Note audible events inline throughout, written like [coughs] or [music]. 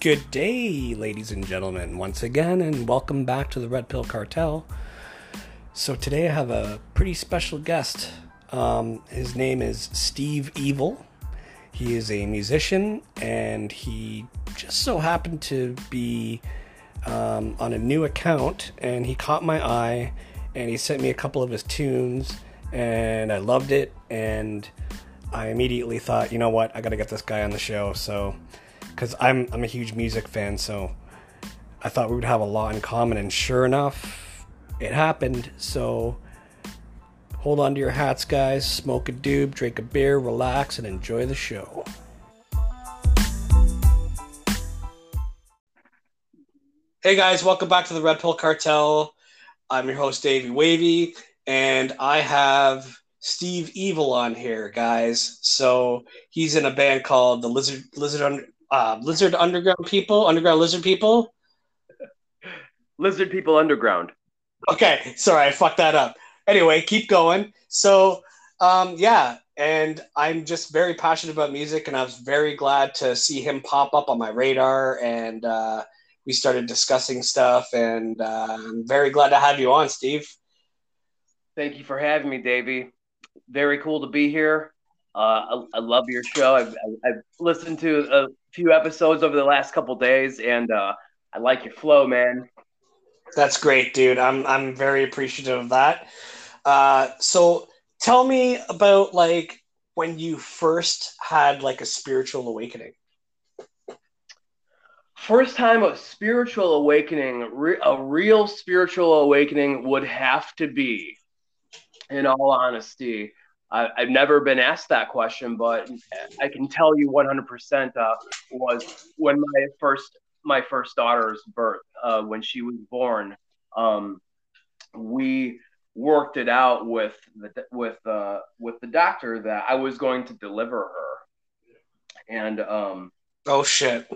Good day, ladies and gentlemen, once again, and welcome back to the Red Pill Cartel. So, today I have a pretty special guest. Um, his name is Steve Evil. He is a musician, and he just so happened to be um, on a new account, and he caught my eye, and he sent me a couple of his tunes, and I loved it, and I immediately thought, you know what, I gotta get this guy on the show. So, because I'm I'm a huge music fan, so I thought we would have a lot in common, and sure enough, it happened. So hold on to your hats, guys. Smoke a doob, drink a beer, relax, and enjoy the show. Hey guys, welcome back to the Red Pill Cartel. I'm your host Davey Wavy, and I have Steve Evil on here, guys. So he's in a band called the Lizard Lizard Under, uh, Lizard Underground People, Underground Lizard People. Lizard People Underground. Okay, sorry, I fucked that up. Anyway, keep going. So, um, yeah, and I'm just very passionate about music, and I was very glad to see him pop up on my radar, and uh, we started discussing stuff, and uh, I'm very glad to have you on, Steve. Thank you for having me, Davey. Very cool to be here. Uh, I, I, love your show. I've, I've, listened to a few episodes over the last couple days, and uh, I like your flow, man. That's great, dude. I'm I'm very appreciative of that. Uh, so tell me about like when you first had like a spiritual awakening. First time of spiritual awakening, re- a real spiritual awakening would have to be, in all honesty, I, have never been asked that question, but I can tell you 100% uh, was when my first my first daughter's birth, uh, when she was born. Um, we worked it out with the with uh, with the doctor that I was going to deliver her, and um, oh shit,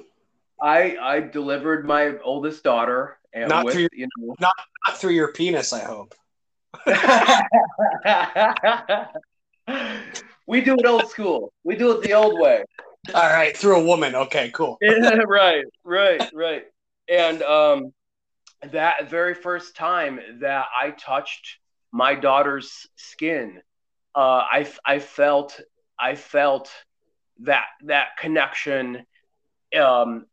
I I delivered my oldest daughter, and not with, through your, you know, not, not through your penis, I hope. [laughs] [laughs] we do it old school. We do it the old way. All right, through a woman. Okay, cool. [laughs] right, right, right. And um, that very first time that I touched my daughter's skin, uh, I I felt I felt that that connection, um,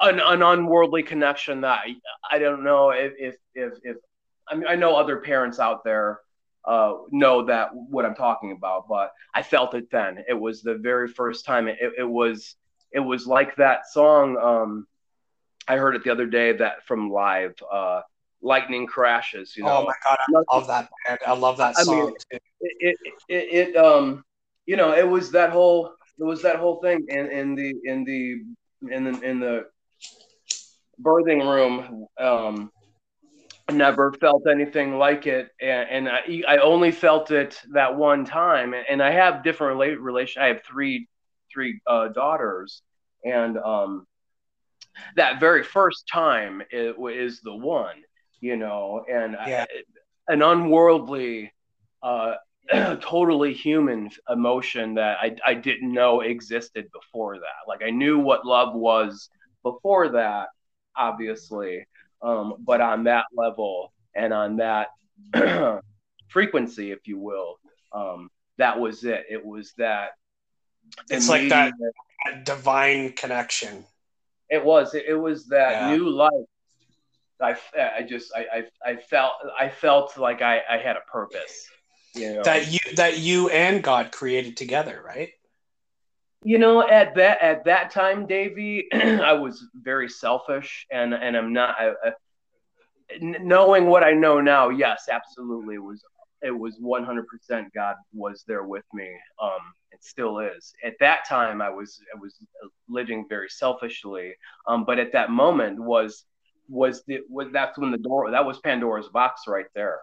an, an unworldly connection that I, I don't know if if if, if I mean I know other parents out there uh, know that what I'm talking about. But I felt it then. It was the very first time. It, it was it was like that song. Um, I heard it the other day that from live. Uh, lightning crashes. You know. Oh my god, I love that band. I love that song. I mean, it, it, it, it, um, you know, it was that whole, it was that whole thing in, in the, in the, in the, in the birthing room. Um, never felt anything like it and, and I, I only felt it that one time and i have different relation i have three three uh, daughters and um, that very first time it is the one you know and yeah. I, an unworldly uh, [clears throat] totally human emotion that I, I didn't know existed before that like i knew what love was before that obviously um, but on that level and on that [clears throat] frequency, if you will, um, that was it. It was that. It's like that, that, divine connection. It was. It, it was that yeah. new life. I, I just I, I, I felt I felt like I, I had a purpose. You know? That you that you and God created together, right? You know at that at that time davey [clears throat] i was very selfish and and i'm not I, I, knowing what i know now yes absolutely it was it was 100% god was there with me um it still is. At that time i was i was living very selfishly um but at that moment was was the was that's when the door that was pandora's box right there.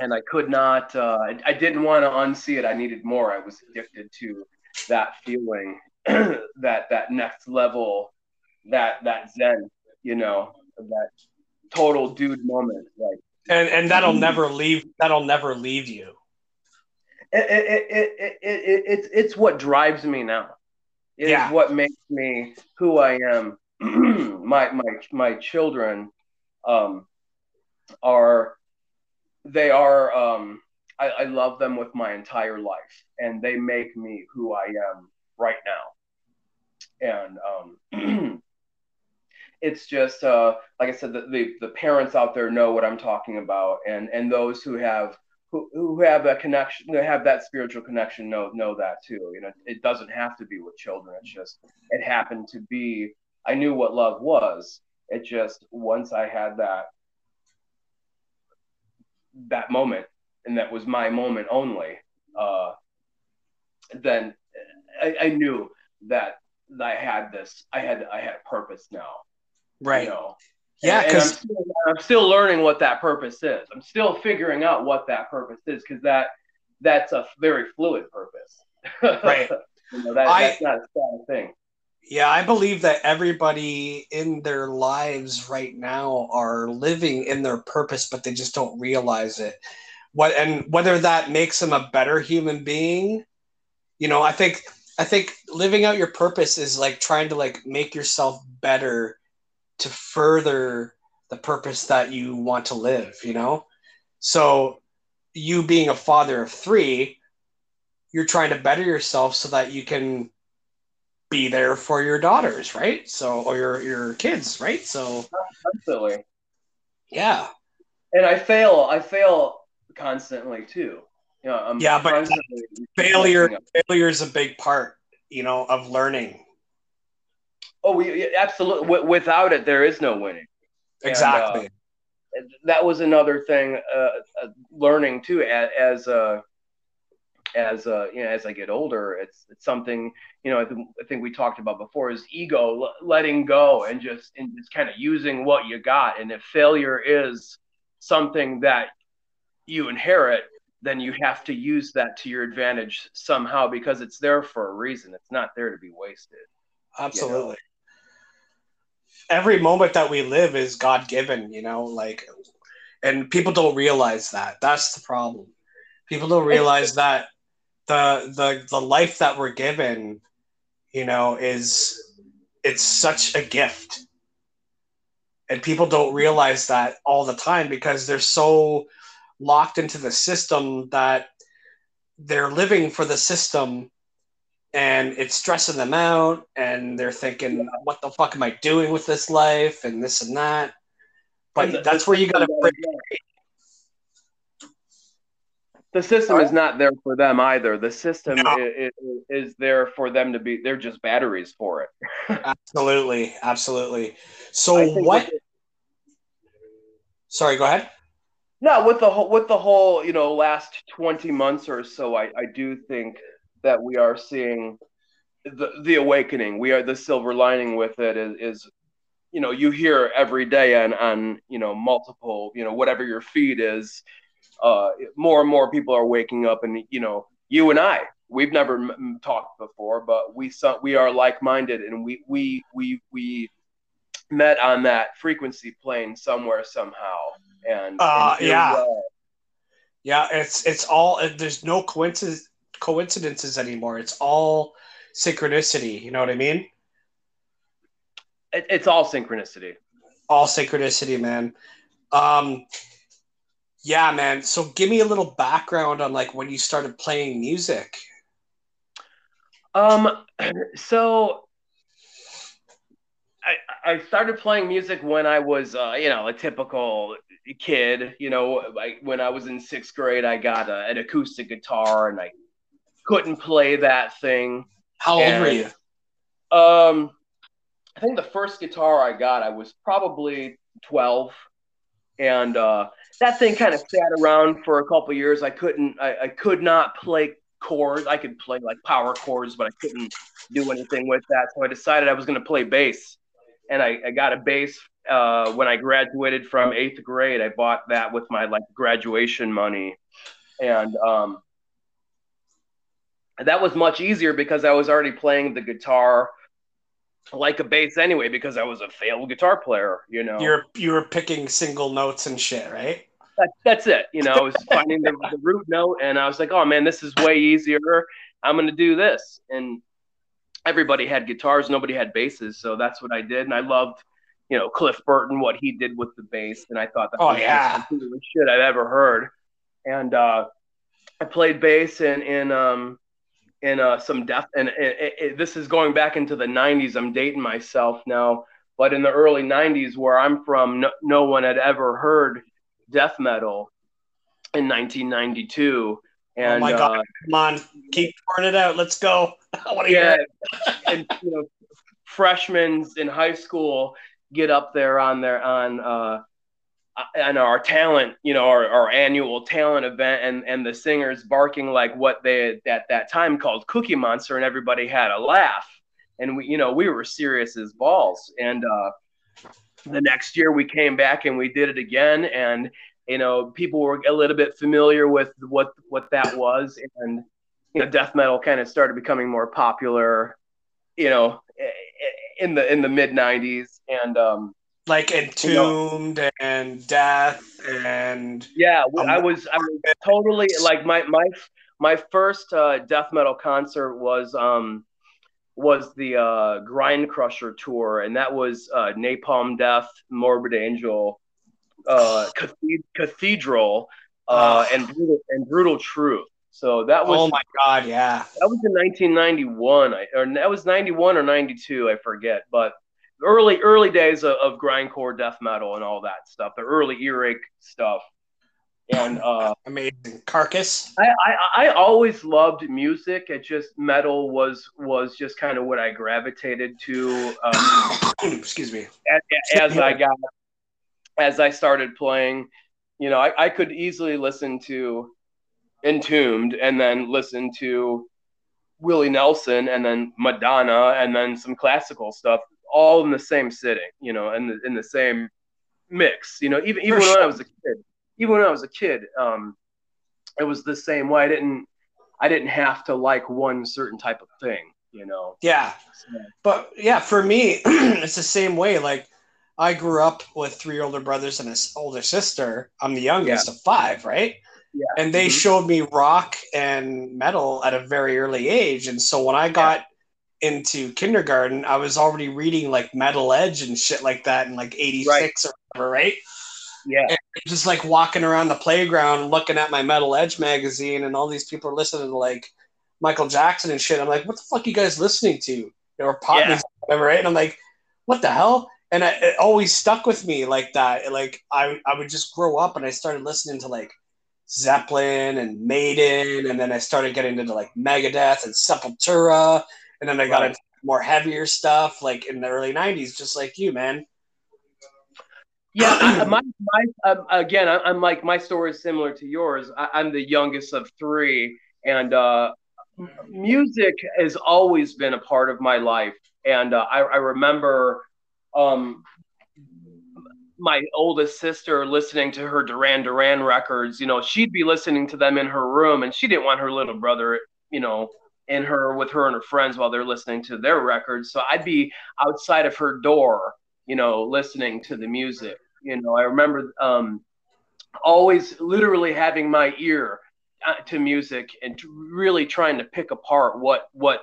And i could not uh I, I didn't want to unsee it i needed more i was addicted to that feeling, [clears throat] that that next level, that that zen, you know, that total dude moment, like. And and that'll never leave. That'll never leave you. It, it, it, it, it, it, it's it's what drives me now. is Yeah. what makes me who I am. [clears throat] my my my children um, are they are um, I, I love them with my entire life, and they make me who I am right now. And um, [clears throat] it's just uh, like I said, the, the the parents out there know what I'm talking about, and and those who have who, who have that connection, who have that spiritual connection, know know that too. You know, it doesn't have to be with children. It's just it happened to be. I knew what love was. It just once I had that that moment, and that was my moment only. Uh, then I, I knew that I had this. I had I had a purpose now. Right. You know? Yeah, and I'm still, I'm still learning what that purpose is. I'm still figuring out what that purpose is because that that's a very fluid purpose. [laughs] Right. you know, that, I- that's not a static thing. yeah, I believe that everybody in their lives right now are living in their purpose, but they just don't realize it. What and whether that makes them a better human being, you know, I think I think living out your purpose is like trying to like make yourself better to further the purpose that you want to live, you know? So you being a father of 3, you're trying to better yourself so that you can be there for your daughters, right? So or your your kids, right? So Absolutely. yeah. And I fail. I fail constantly too. You know, I'm Yeah, but Failure failure is a big part, you know, of learning. Oh, we absolutely. W- without it, there is no winning. And, Exactly. that was another thing uh, uh, learning too as, as uh as uh you know as i get older it's it's something you know i, th- I think we talked about before is ego l- letting go and just and just kind of using what you got and if failure is something that you inherit then you have to use that to your advantage somehow because it's there for a reason it's not there to be wasted Absolutely. Every moment that we live is God given, you know, like and people don't realize that. That's the problem. People don't realize that the the the life that we're given, you know, is it's such a gift. And people don't realize that all the time because they're so locked into the system that they're living for the system and it's stressing them out and they're thinking what the fuck am i doing with this life and this and that but the- that's where you gotta break the system is not there for them either. The system No. i- i- is there for them to be. They're just batteries for it. [laughs] absolutely absolutely so what sorry go ahead No, with the whole with the whole you know last twenty months or so, I I do think that we are seeing the the awakening. We are the silver lining with it is is you know you hear every day on on you know multiple you know whatever your feed is, uh, more and more people are waking up, and you know you and I. We've never m- talked before, but we we are like minded, and we we we we met on that frequency plane somewhere somehow, and, Uh, and yeah. yeah it's it's all there's no coincidence coincidences anymore. It's all synchronicity you know what i mean? It, it's all synchronicity. all synchronicity man. Um yeah man. So give me a little background on like when you started playing music. Um, [clears throat] so I I started playing music when I was uh, you know a typical kid. You know, I, when I was in sixth grade, I got a, an acoustic guitar and I couldn't play that thing. how old were you Um, I think the first guitar I got, I was probably 12. And uh, that thing kind of sat around for a couple years. I couldn't, I, I could not play chords. I could play like power chords, but I couldn't do anything with that. So I decided I was going to play bass. And I, I got a bass uh, when I graduated from eighth grade. I bought that with my like graduation money. And um, that was much easier because I was already playing the guitar like a bass anyway because I was a failed guitar player, you know. you're you were picking single notes and shit right that, that's it. You know, I was finding the, the root note and I was like, oh man, this is way easier. I'm to do this. And everybody had guitars, nobody had basses, so that's what I did, and I loved, you know, Cliff Burton what he did with the bass, and I thought that Oh, was yeah. the shit I've ever heard, and uh, I played bass in in um in uh, some death, and it, it, this is going back into the '90s. I'm dating myself now, but in the early '90s, where I'm from, no, no one had ever heard death metal in 1992. And oh my god! uh, Come on, keep pouring it out. Let's go. [laughs] I want to hear yeah, it. and you know, freshmen in high school get up there on their on uh on our talent, you know, our, our annual talent event, and and the singers barking like what they at that time called Cookie Monster, and everybody had a laugh, and we, you know, we were serious as balls, and uh, the next year we came back and we did it again, and you know, people were a little bit familiar with what what that was, and you know, death metal kind of started becoming more popular, you know, in the in the mid '90s, and um, Like entombed and death and yeah, Um, I was I was totally like my my my first uh, death metal concert was um was the uh, Grind Crusher tour, and that was uh, Napalm Death, Morbid Angel, uh, Cathed- Cathedral, uh, Oh. and brutal, and Brutal Truth. So that was oh my god, yeah. that was in 1991, I, or that was 91 or 92, I forget. But early early days of, of grindcore death metal and all that stuff, the early earache stuff. And uh, Amazing. Carcass. I, I I always loved music. It just metal was was just kind of what I gravitated to um, [coughs] Excuse me. as, as I got as I started playing. You know, I, I could easily listen to Entombed and then listen to Willie Nelson and then Madonna and then some classical stuff all in the same sitting. You know, in in the same mix. You know, even even For when. I was a kid, even when I was a kid, um, it was the same way. I didn't I didn't have to like one certain type of thing. You know. Yeah. So, But yeah, for me, [clears throat] it's the same way. Like, I grew up with three older brothers and an older sister. I'm the youngest of five, right? Yeah. And they Mhm. showed me rock and metal at a very early age. And so when I got into kindergarten, I was already reading like Metal Edge and shit like that in like 86 or whatever, right? yeah. Just like walking around the playground looking at my Metal Edge magazine, and all these people are listening to like Michael Jackson and shit. I'm like, what the fuck you guys listening to? Or pop Yeah. music, whatever, right? And I'm like, what the hell? And I, it always stuck with me like that. Like I, I would just grow up and I started listening to like Zeppelin and Maiden, and then I started getting into like Megadeth and Sepultura, and then I got Right. into more heavier stuff like in the early '90s, just like you, man. Yeah, [clears throat] my, my um, again, I, I'm like my story is similar to yours. I, I'm the youngest of three, and uh, music has always been a part of my life. And uh, I, I remember um, my oldest sister listening to her Duran Duran records. You know, she'd be listening to them in her room, and she didn't want her little brother, you know, in her with her and her friends while they're listening to their records. So I'd be outside of her door, you know, listening to the music. You know, I remember um, always literally having my ear uh, to music and really trying to pick apart what what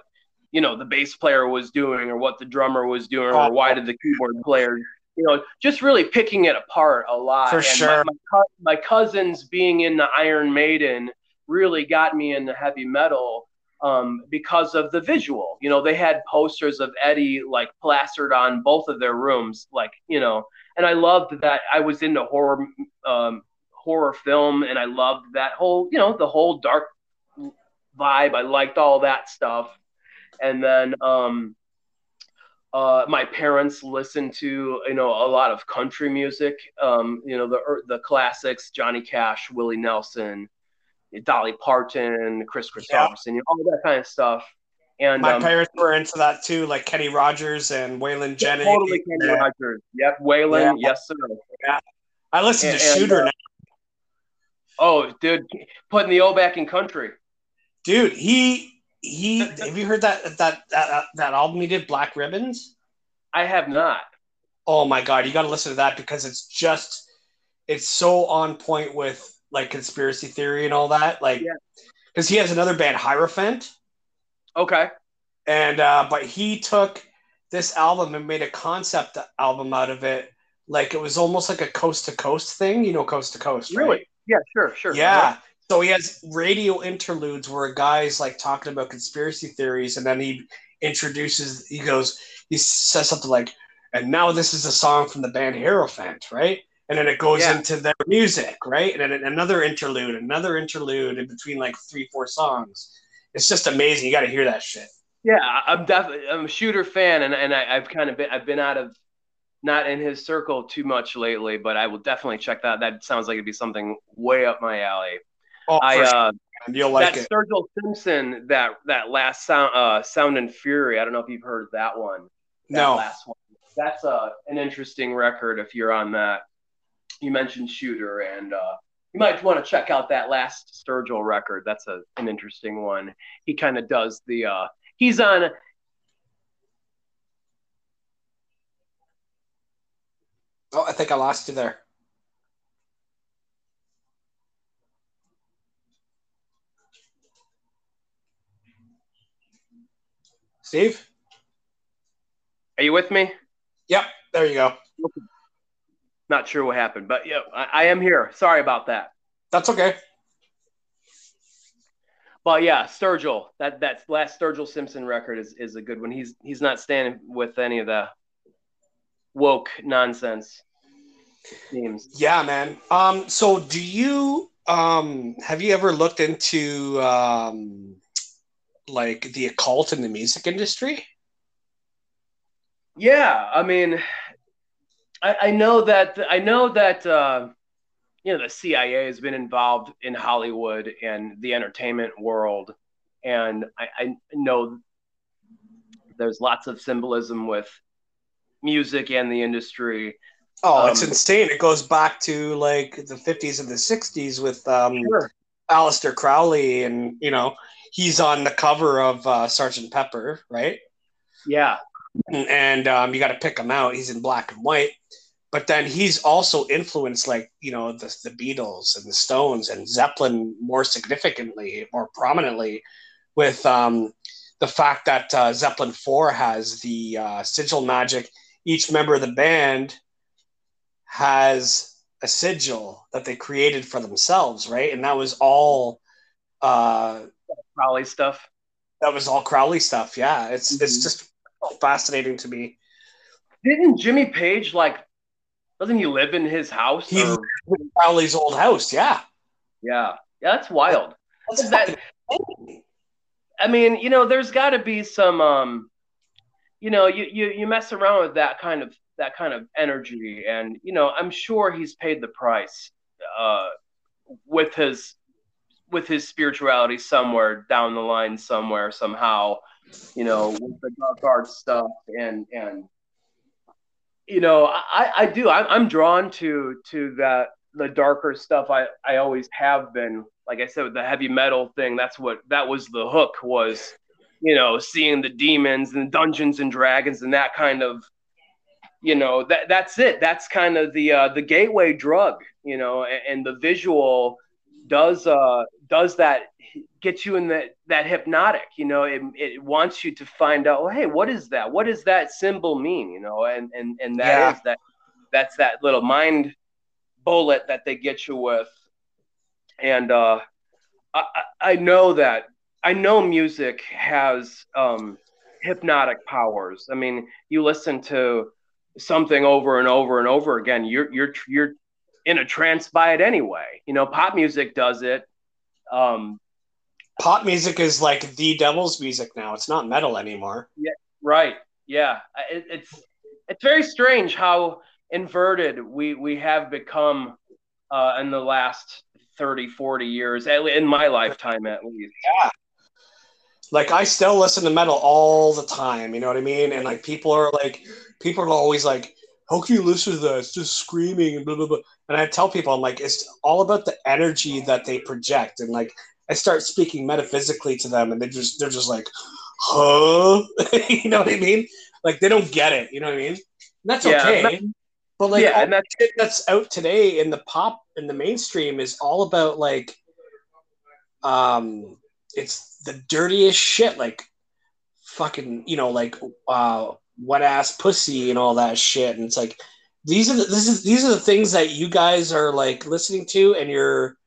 you know the bass player was doing or what the drummer was doing or why did the keyboard player you know just really picking it apart a lot. For and sure. my, my, my cousins being in the iron maiden really got me into heavy metal um, because of the visual. You know they had posters of eddie like plastered on both of their rooms like you know. And i loved that i was into horror um, horror film and i loved that whole you know the whole dark vibe. I liked all that stuff. And then um, uh, my parents listened to you know a lot of country music um, you know the er, the classics johnny cash willie nelson dolly parton Kris Kristofferson you know, all that kind of stuff and My um, parents were into that too, like Kenny Rogers and Waylon Jennings. totally Kenny Yeah. Rogers. Yep, Waylon. Yes, sir. I listen to And- and, Shooter uh, now. Oh, dude, putting the O back in country. dude. He he. have you heard that that that that album he did, Black Ribbons? I have not. Oh my god, you got to listen to that because it's just it's so on point with like conspiracy theory and all that. Like, Yeah. because he has another band, Hierophant. Okay. and uh, but he took this album and made a concept album out of it. Like it was almost like a coast to coast thing, you know, coast to coast. Right? Really? Yeah, sure, sure. Yeah. So he has radio interludes where a guy's like talking about conspiracy theories, and then he introduces. He goes, he says something like, "And now this is a song from the band Hierophant, right?" And then it goes yeah. into their music, right? And then another interlude, another interlude in between like three, four songs. It's just amazing. You got to hear that shit. Yeah, I'm definitely I'm a shooter fan, and and I, have kind of been I've been out of not in his circle too much lately, but I will definitely check that. That sounds like it'd be something way up my alley. Oh, I uh, you'll like that it. Sturgill Simpson that that last sound uh, Sound and Fury. I don't know if you've heard that one. That no, last one. That's uh, an interesting record if you're on that. You mentioned Shooter, and uh, you might want to check out that last Sturgill record. That's a, an interesting one. He kind of does the uh, he's on Oh, I think I lost you there. Steve? Are you with me? Yep, there you go. Not sure what happened, but yeah, I, I am here. Sorry about that. That's okay. But yeah, Sturgill, that that last Sturgill Simpson record is, is a good one. He's he's not standing with any of the woke nonsense themes. Yeah, man. Um, so do you um have you ever looked into um like the occult in the music industry? Yeah, I mean, I, I know that I know that uh, you know the CIA has been involved in Hollywood and the entertainment world, and I, I know there's lots of symbolism with music and the industry. Oh, um, it's insane! It goes back to like the 50s and the 60s with um, sure. Aleister Crowley, and you know he's on the cover of uh, Sergeant Pepper, right? Yeah, and, um, you got to pick him out. He's in black and white but then he's also influenced like you know the, the beatles and the stones and zeppelin more significantly more prominently with um, the fact that uh, zeppelin 4 has the uh, sigil magic each member of the band has a sigil that they created for themselves right and that was all uh, crowley stuff that was all crowley stuff yeah it's mm-hmm. it's just fascinating to me didn't jimmy page like doesn't he live in his house? He or... in Crowley's old house. Yeah. Yeah. Yeah. That's wild. That's that. I mean, you know, there's got to be some, um, you know, you, you you mess around with that kind of that kind of energy, and you know, I'm sure he's paid the price uh, with his with his spirituality somewhere down the line, somewhere somehow, you know, with the dark arts stuff and and you know, I, I do. I, I'm drawn to to that the darker stuff. I I always have been. Like I said, with the heavy metal thing, that's what that was the hook was, you know, seeing the demons and Dungeons and Dragons and that kind of, you know, that that's it. That's kind of the uh, the gateway drug, you know, and, and the visual does uh does that get you in that that hypnotic you know it, it wants you to find out well, hey what is that? What does that symbol mean? You know and and and that yeah. is that that's that little mind bullet that they get you with. And uh i i know that i know music has um hypnotic powers. I mean you listen to something over and over and over again you're you're you're in a trance by it anyway you know pop music does it um pop music is like the devil's music now. It's not metal anymore. Yeah, right. Yeah, it, it's it's very strange how inverted we we have become uh, in the last 30 40 years in my lifetime at least yeah like i still listen to metal all the time you know what i mean and like people are like people are always like how can you listen to that it's just screaming and blah blah blah and i tell people i'm like it's all about the energy that they project and like I start speaking metaphysically to them, and they just they're just like, huh? [laughs] you know what I mean? Like they don't get it. You know what I mean? And that's yeah, okay. but like yeah, and that shit that's out today in the pop in the mainstream is all about like, um, it's the dirtiest shit. Like fucking you know like uh wet ass pussy and all that shit. And it's like these are the, this is these are the things that you guys are like listening to and you're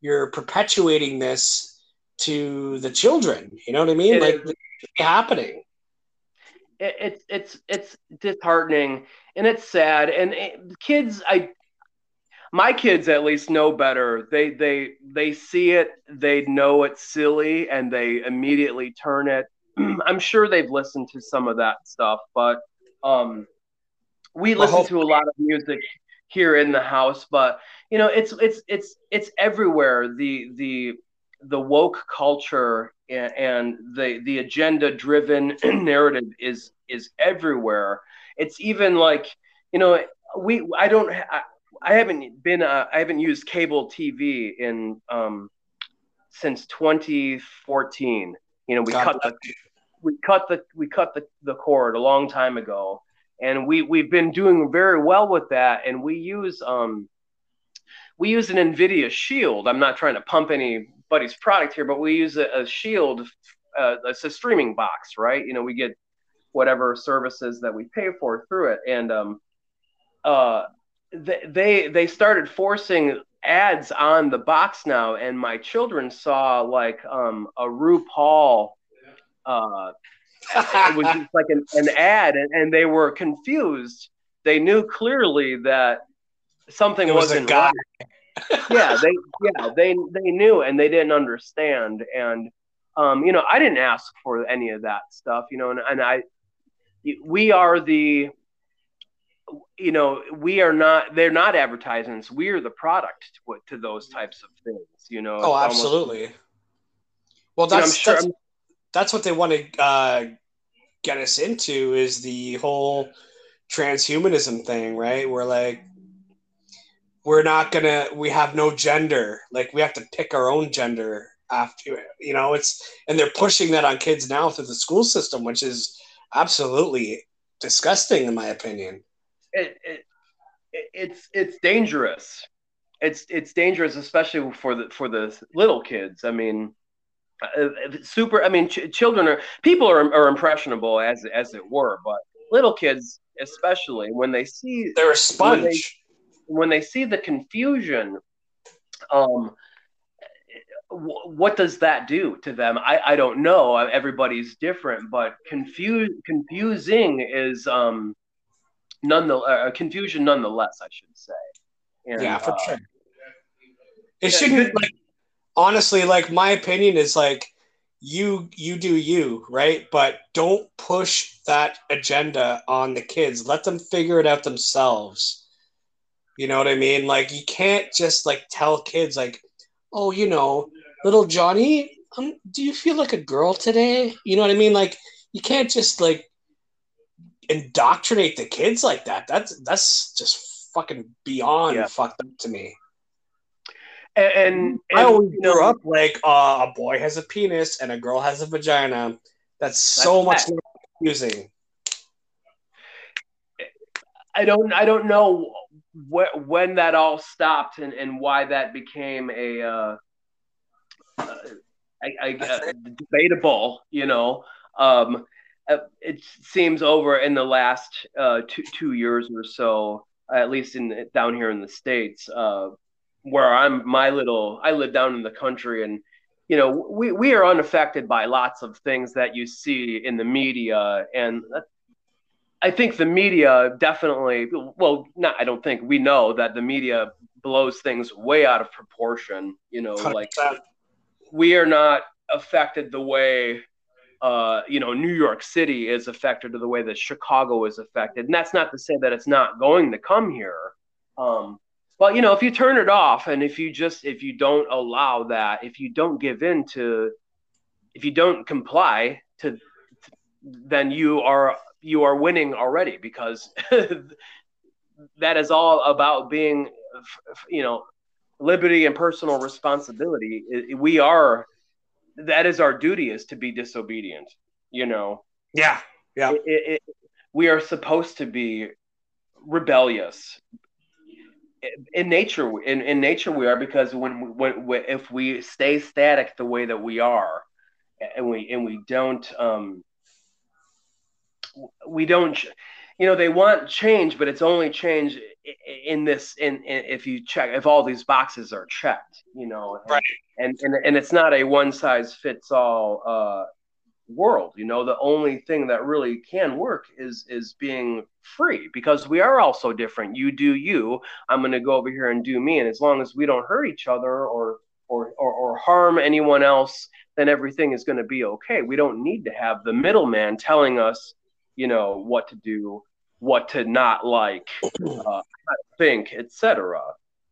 you're perpetuating this to the children. You know what i mean? It like happening. It, it's it's it's disheartening and it's sad. And it, kids i my kids at least know better. They they they see it they know it's silly and they immediately turn it [clears throat] i'm sure they've listened to some of that stuff but um we listen to a lot of music here in the house but you know it's it's it's it's everywhere the the the woke culture and, and the the agenda driven [clears throat] narrative is is everywhere it's even like you know we i don't I, I haven't been uh, I haven't used cable TV in um, since 2014. You know, we cut the we cut the we cut the, the cord a long time ago, and we we've been doing very well with that. And we use um we use an NVIDIA Shield. I'm not trying to pump anybody's product here, but we use a, a Shield. Uh, it's a streaming box, right? You know, we get whatever services that we pay for through it, and um, uh, they they started forcing ads on the box now, and my children saw like um, a RuPaul. Uh, it was just like an, an ad, and, and they were confused. They knew clearly that something it wasn't was right. yeah, they yeah they they knew and they didn't understand, and um, you know I didn't ask for any of that stuff, you know, and, and I we are the you know, we are not, they're not advertisements. We are the product to, to those types of things, you know. Oh, absolutely. Almost, well, that's, you know, sure that's, that's, what they want to uh, get us into is the whole transhumanism thing, right? We're like, we're not gonna, we have no gender. Like, we have to pick our own gender after, you know, it's, and they're pushing that on kids now through the school system, which is absolutely disgusting, in my opinion it, it, it's it's dangerous. It's it's dangerous, especially for the for the little kids. I mean, uh, super. I mean, ch- children are people are, are impressionable as as it were, but little kids, especially when they see they're a sponge. When they, when they see the confusion, um, what does that do to them? I, I don't know. Everybody's different, but confuse confusing is um none the uh, confusion nonetheless i should say. And, yeah for uh, sure. It yeah, shouldn't like honestly like my opinion is like you you do you right? But don't push that agenda on the kids. Let them figure it out themselves. You know what i mean? Like you can't just like tell kids like oh you know little johnny um, do you feel like a girl today? You know what i mean? Like you can't just like indoctrinate the kids like that. That's that's just fucking beyond yeah. fucked up to me. And, and, and I always grew know, up like uh, a boy has a penis and a girl has a vagina. That's so that's much confusing. I don't I don't know wh- when that all stopped and, and why that became a uh, uh, I, I, uh, debatable, you know. Um, it seems over in the last uh, two two years or so, at least in down here in the states, uh, where I'm my little I live down in the country, and you know we we are unaffected by lots of things that you see in the media, and I think the media definitely well not I don't think we know that the media blows things way out of proportion. You know, like we are not affected the way uh, you know, New York City is affected to the way that Chicago is affected. And that's not to say that it's not going to come here. Um, but you know, if you turn it off and if you just if you don't allow that, if you don't give in to, if you don't comply to, then you are you are winning already because [laughs] that is all about being, you know, liberty and personal responsibility. We are that is our duty is to be disobedient you know? Yeah yeah. It, it, it, we are supposed to be rebellious. In nature in, in nature we are because when, when, when if we stay static the way that we are and we and we don't um we don't you know they want change but it's only change in this in, in, if you check if all these boxes are checked you know right. and and, and it's not a one size fits all uh world you know the only thing that really can work is is being free because we are all so different. You do you. I'm going to go over here and do me and as long as we don't hurt each other or or or, or harm anyone else then everything is going to be okay. We don't need to have the middleman telling us you know what to do what to not like [clears throat] uh, think etc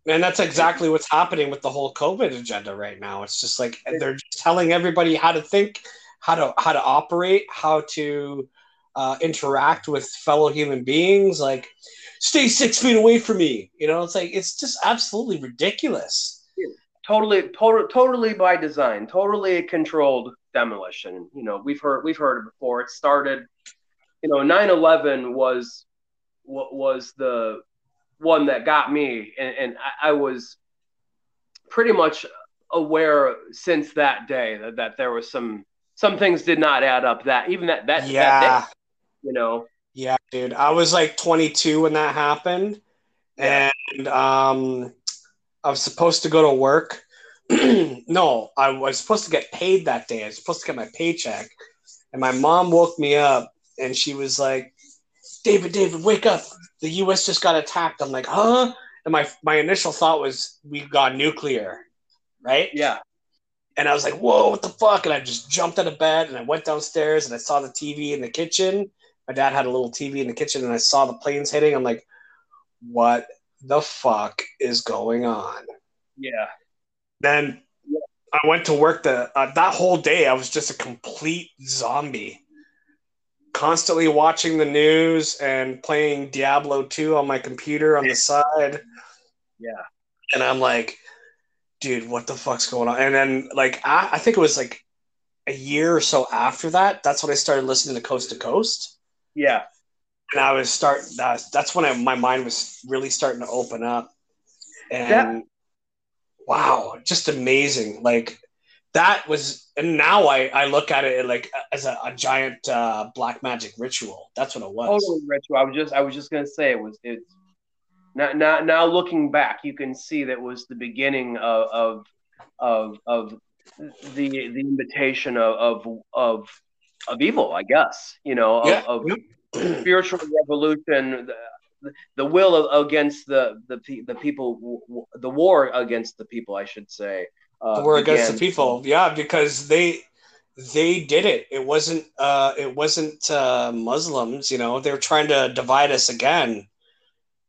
and that's exactly what's happening with the whole covid agenda right now. It's just like they're just telling everybody how to think how to how to operate how to uh, interact with fellow human beings. Like stay six feet away from me. You know it's like it's just absolutely ridiculous. Totally totally totally by design totally controlled demolition. You know we've heard we've heard it before. It started you know 9-11 was what was the one that got me and, and I, I, was pretty much aware since that day that, that there was some some things did not add up that even that that yeah that day, you know? Yeah dude. I was like 22 when that happened yeah. and um i was supposed to go to work. [clears throat] No i was supposed to get paid that day. I was supposed to get my paycheck and my mom woke me up and she was like, David, David, wake up. The US just got attacked. I'm like, huh? And my my initial thought was we got nuclear, right? Yeah. And I was like, whoa, what the fuck? And I just jumped out of bed and I went downstairs and I saw the TV in the kitchen. My dad had a little TV in the kitchen and I saw the planes hitting. I'm like, what the fuck is going on? Yeah. Then I went to work the uh, that whole day. I was just a complete zombie constantly watching the news and playing Diablo 2 on my computer on the side. Yeah. And I'm like, dude, what the fuck's going on? And then, like, I, I think it was like a year or so after that, that's when I started listening to Coast to Coast. Yeah. And I was starting, that's, that's when I, my mind was really starting to open up. And that- wow, just amazing. Like, that was and now I, I look at it like as a, a giant uh, black magic ritual. That's what it was. Totally ritual. I was just I was just gonna say it was it's now now now looking back, you can see that was the beginning of of of, of the the invitation of of of, of evil, I guess. You know, yeah. of, of [clears throat] spiritual revolution. The, the will of, against the, the the people, the war against the people, I should say, uh, were against the people. Yeah, because they they did it. It wasn't uh, it wasn't uh, Muslims. You know, they were trying to divide us again.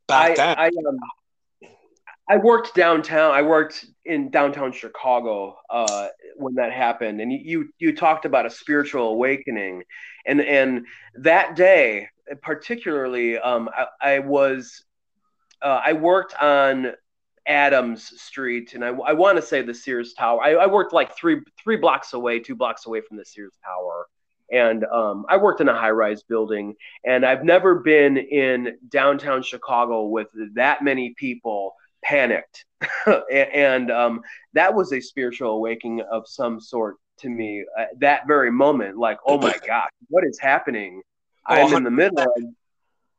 Back I, then, I, um, I worked downtown. I worked in downtown Chicago uh, when that happened, and you you talked about a spiritual awakening, and and that day particularly, um, I, I was uh, I worked on Adams Street, and I, I want to say the Sears Tower. I, I, worked like three three blocks away, two blocks away from the Sears Tower, and um, I worked in a high rise building. And I've never been in downtown Chicago with that many people panicked, [laughs] and um, that was a spiritual awakening of some sort to me. At that very moment, like, oh my [laughs] gosh, what is happening? I'm in the middle of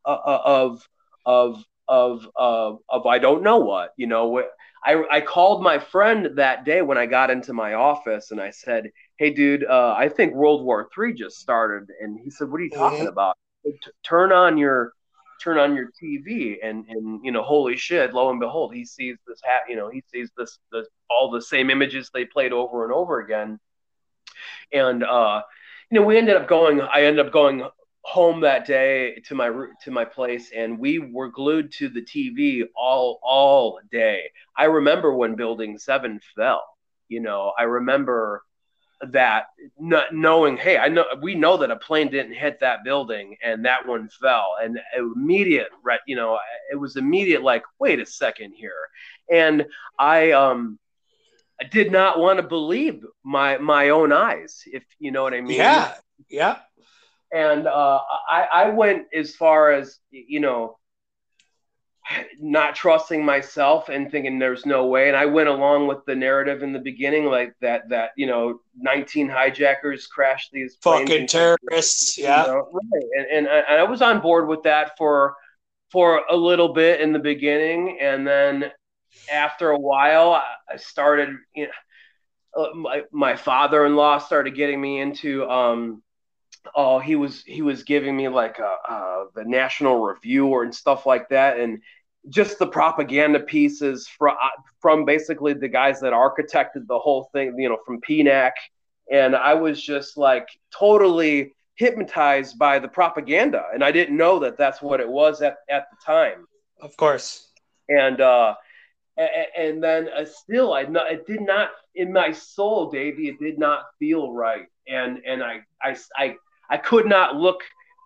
uh, of of of of of I don't know what. You know, I I called my friend that day when I got into my office and I said, "Hey, dude, uh, I think World War Three just started." And he said, "What are you talking mm-hmm. about? turn on your turn on your TV and and you know, holy shit! Lo and behold, he sees this hat. You know, he sees this, this all the same images they played over and over again. And uh, you know, we ended up going. I ended up going home that day to my to my place and we were glued to the TV all all day. I remember when building 7 fell. You know, I remember that not knowing hey i know we know that a plane didn't hit that building and that one fell and immediate you know it was immediate like wait a second here and i um I did not want to believe my my own eyes if you know what i mean yeah yeah and uh, I, I went as far as you know not trusting myself and thinking there's no way. And i went along with the narrative in the beginning like that that you know 19 hijackers crashed these fucking terrorists yeah. you know, right. and, and I, and I was on board with that for for a little bit in the beginning. And then after a while i started you know uh, my, my father-in-law started getting me into um oh he was he was giving me like a, uh, the national review or and stuff like that. And just the propaganda pieces from from basically the guys that architected the whole thing you know from pnac and i was just like totally hypnotized by the propaganda. And i didn't know that that's what it was at, at the time. Of course. And uh and, and then uh, still i not it did not in my soul davey it did not feel right. And and i i i I could not look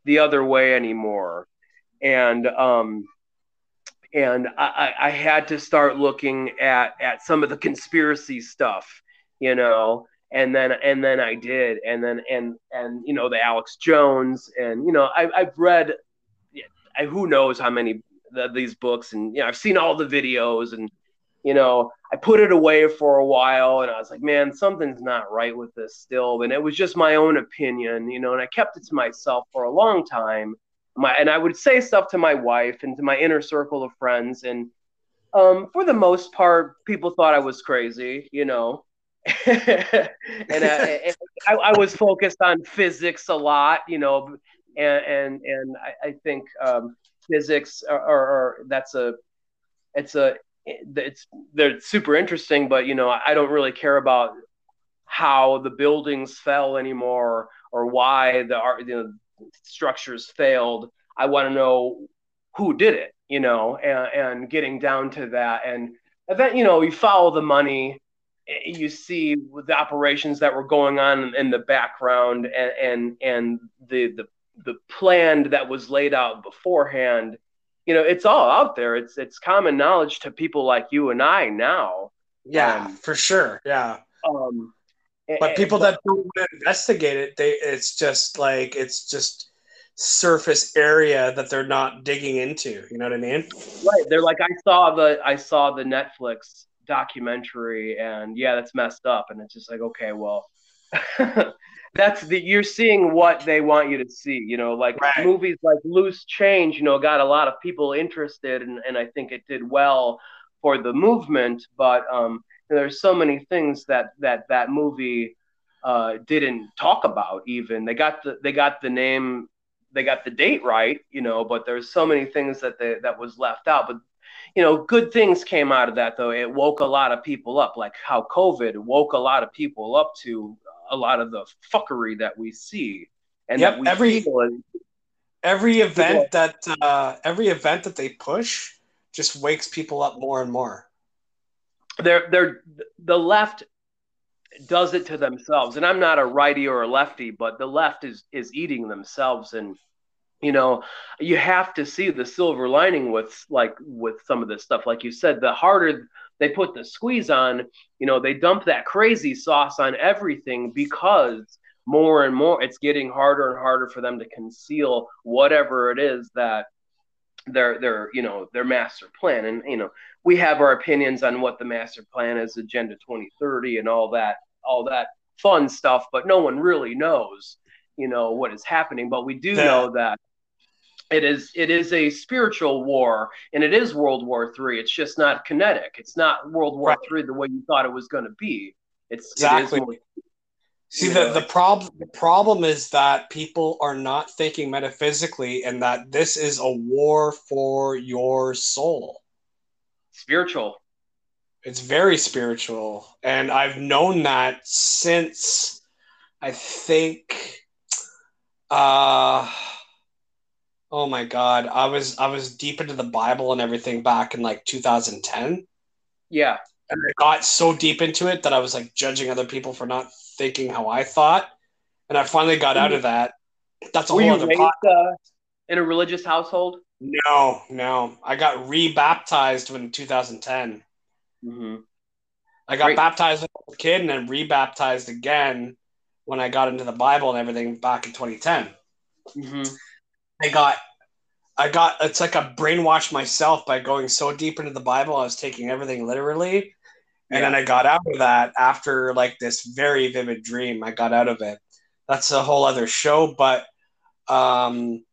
the other way anymore. And um, and I, I had to start looking at at some of the conspiracy stuff, you know, and then and then I did, and then and and you know the Alex Jones, and you know I, I've read, I, who knows how many these books, and you know I've seen all the videos, and you know, I put it away for a while and I was like, man, something's not right with this still. And it was just my own opinion, you know, and I kept it to myself for a long time. My, and I would say stuff to my wife and to my inner circle of friends. And um, for the most part, people thought I was crazy, you know. [laughs] and, I, I, I, was focused on physics a lot, you know, and and, and I, I think um, physics or that's a it's a it's they're super interesting, but you know, I don't really care about how the buildings fell anymore or why the art, you know, structures failed. I want to know who did it, you know, and, and getting down to that. And then, you know, you follow the money, eh, you see the operations that were going on in the background and, and, and the, the, the plan that was laid out beforehand you know it's all out there. It's it's common knowledge to people like you and i now. Yeah um, for sure. Yeah. um but people but, that don't investigate it they it's just like it's just surface area that they're not digging into you know what i mean? Right they're like i saw the i saw the netflix documentary and yeah that's messed up. And it's just like okay well [laughs] that's the you're seeing what they want you to see you know like right. movies like loose change you know got a lot of people interested and, and i think it did well for the movement but um there's so many things that that that movie uh didn't talk about even. They got the they got the name they got the date right you know but there's so many things that they that was left out. But you know good things came out of that though. It woke a lot of people up like how covid woke a lot of people up to a lot of the fuckery that we see and yep, every every event that uh, every event that they push just wakes people up more and more. They're they're the left does it to themselves and i'm not a righty or a lefty but the left is is eating themselves and you know you have to see the silver lining with like with some of this stuff. Like you said the harder they put the squeeze on, you know, they dump that crazy sauce on everything because more and more it's getting harder and harder for them to conceal whatever it is that their their you know their master plan. And you know we have our opinions on what the master plan is agenda 2030 and all that all that fun stuff but no one really knows you know what is happening. But we do know that it is it is a spiritual war and it is world war three. It's just not kinetic. It's not world war right. three the way you thought it was going to be. It's exactly. It see the, the problem the problem is that people are not thinking metaphysically and that this is a war for your soul. Spiritual. It's very spiritual and i've known that since i think uh Oh my god, I was I was deep into the Bible and everything back in like 2010. Yeah. And I got so deep into it that I was like judging other people for not thinking how I thought. And I finally got out of that. That's a Were whole other raised, uh, in a religious household? No, no. I got rebaptized in 2010. Mm-hmm. I got Great. baptized as a kid and then rebaptized again when I got into the Bible and everything back in 2010. Mm-hmm. I got I got it's like I brainwashed myself by going so deep into the Bible. I was taking everything literally. And yeah. then I got out of that after like this very vivid dream. I got out of it. That's a whole other show, but um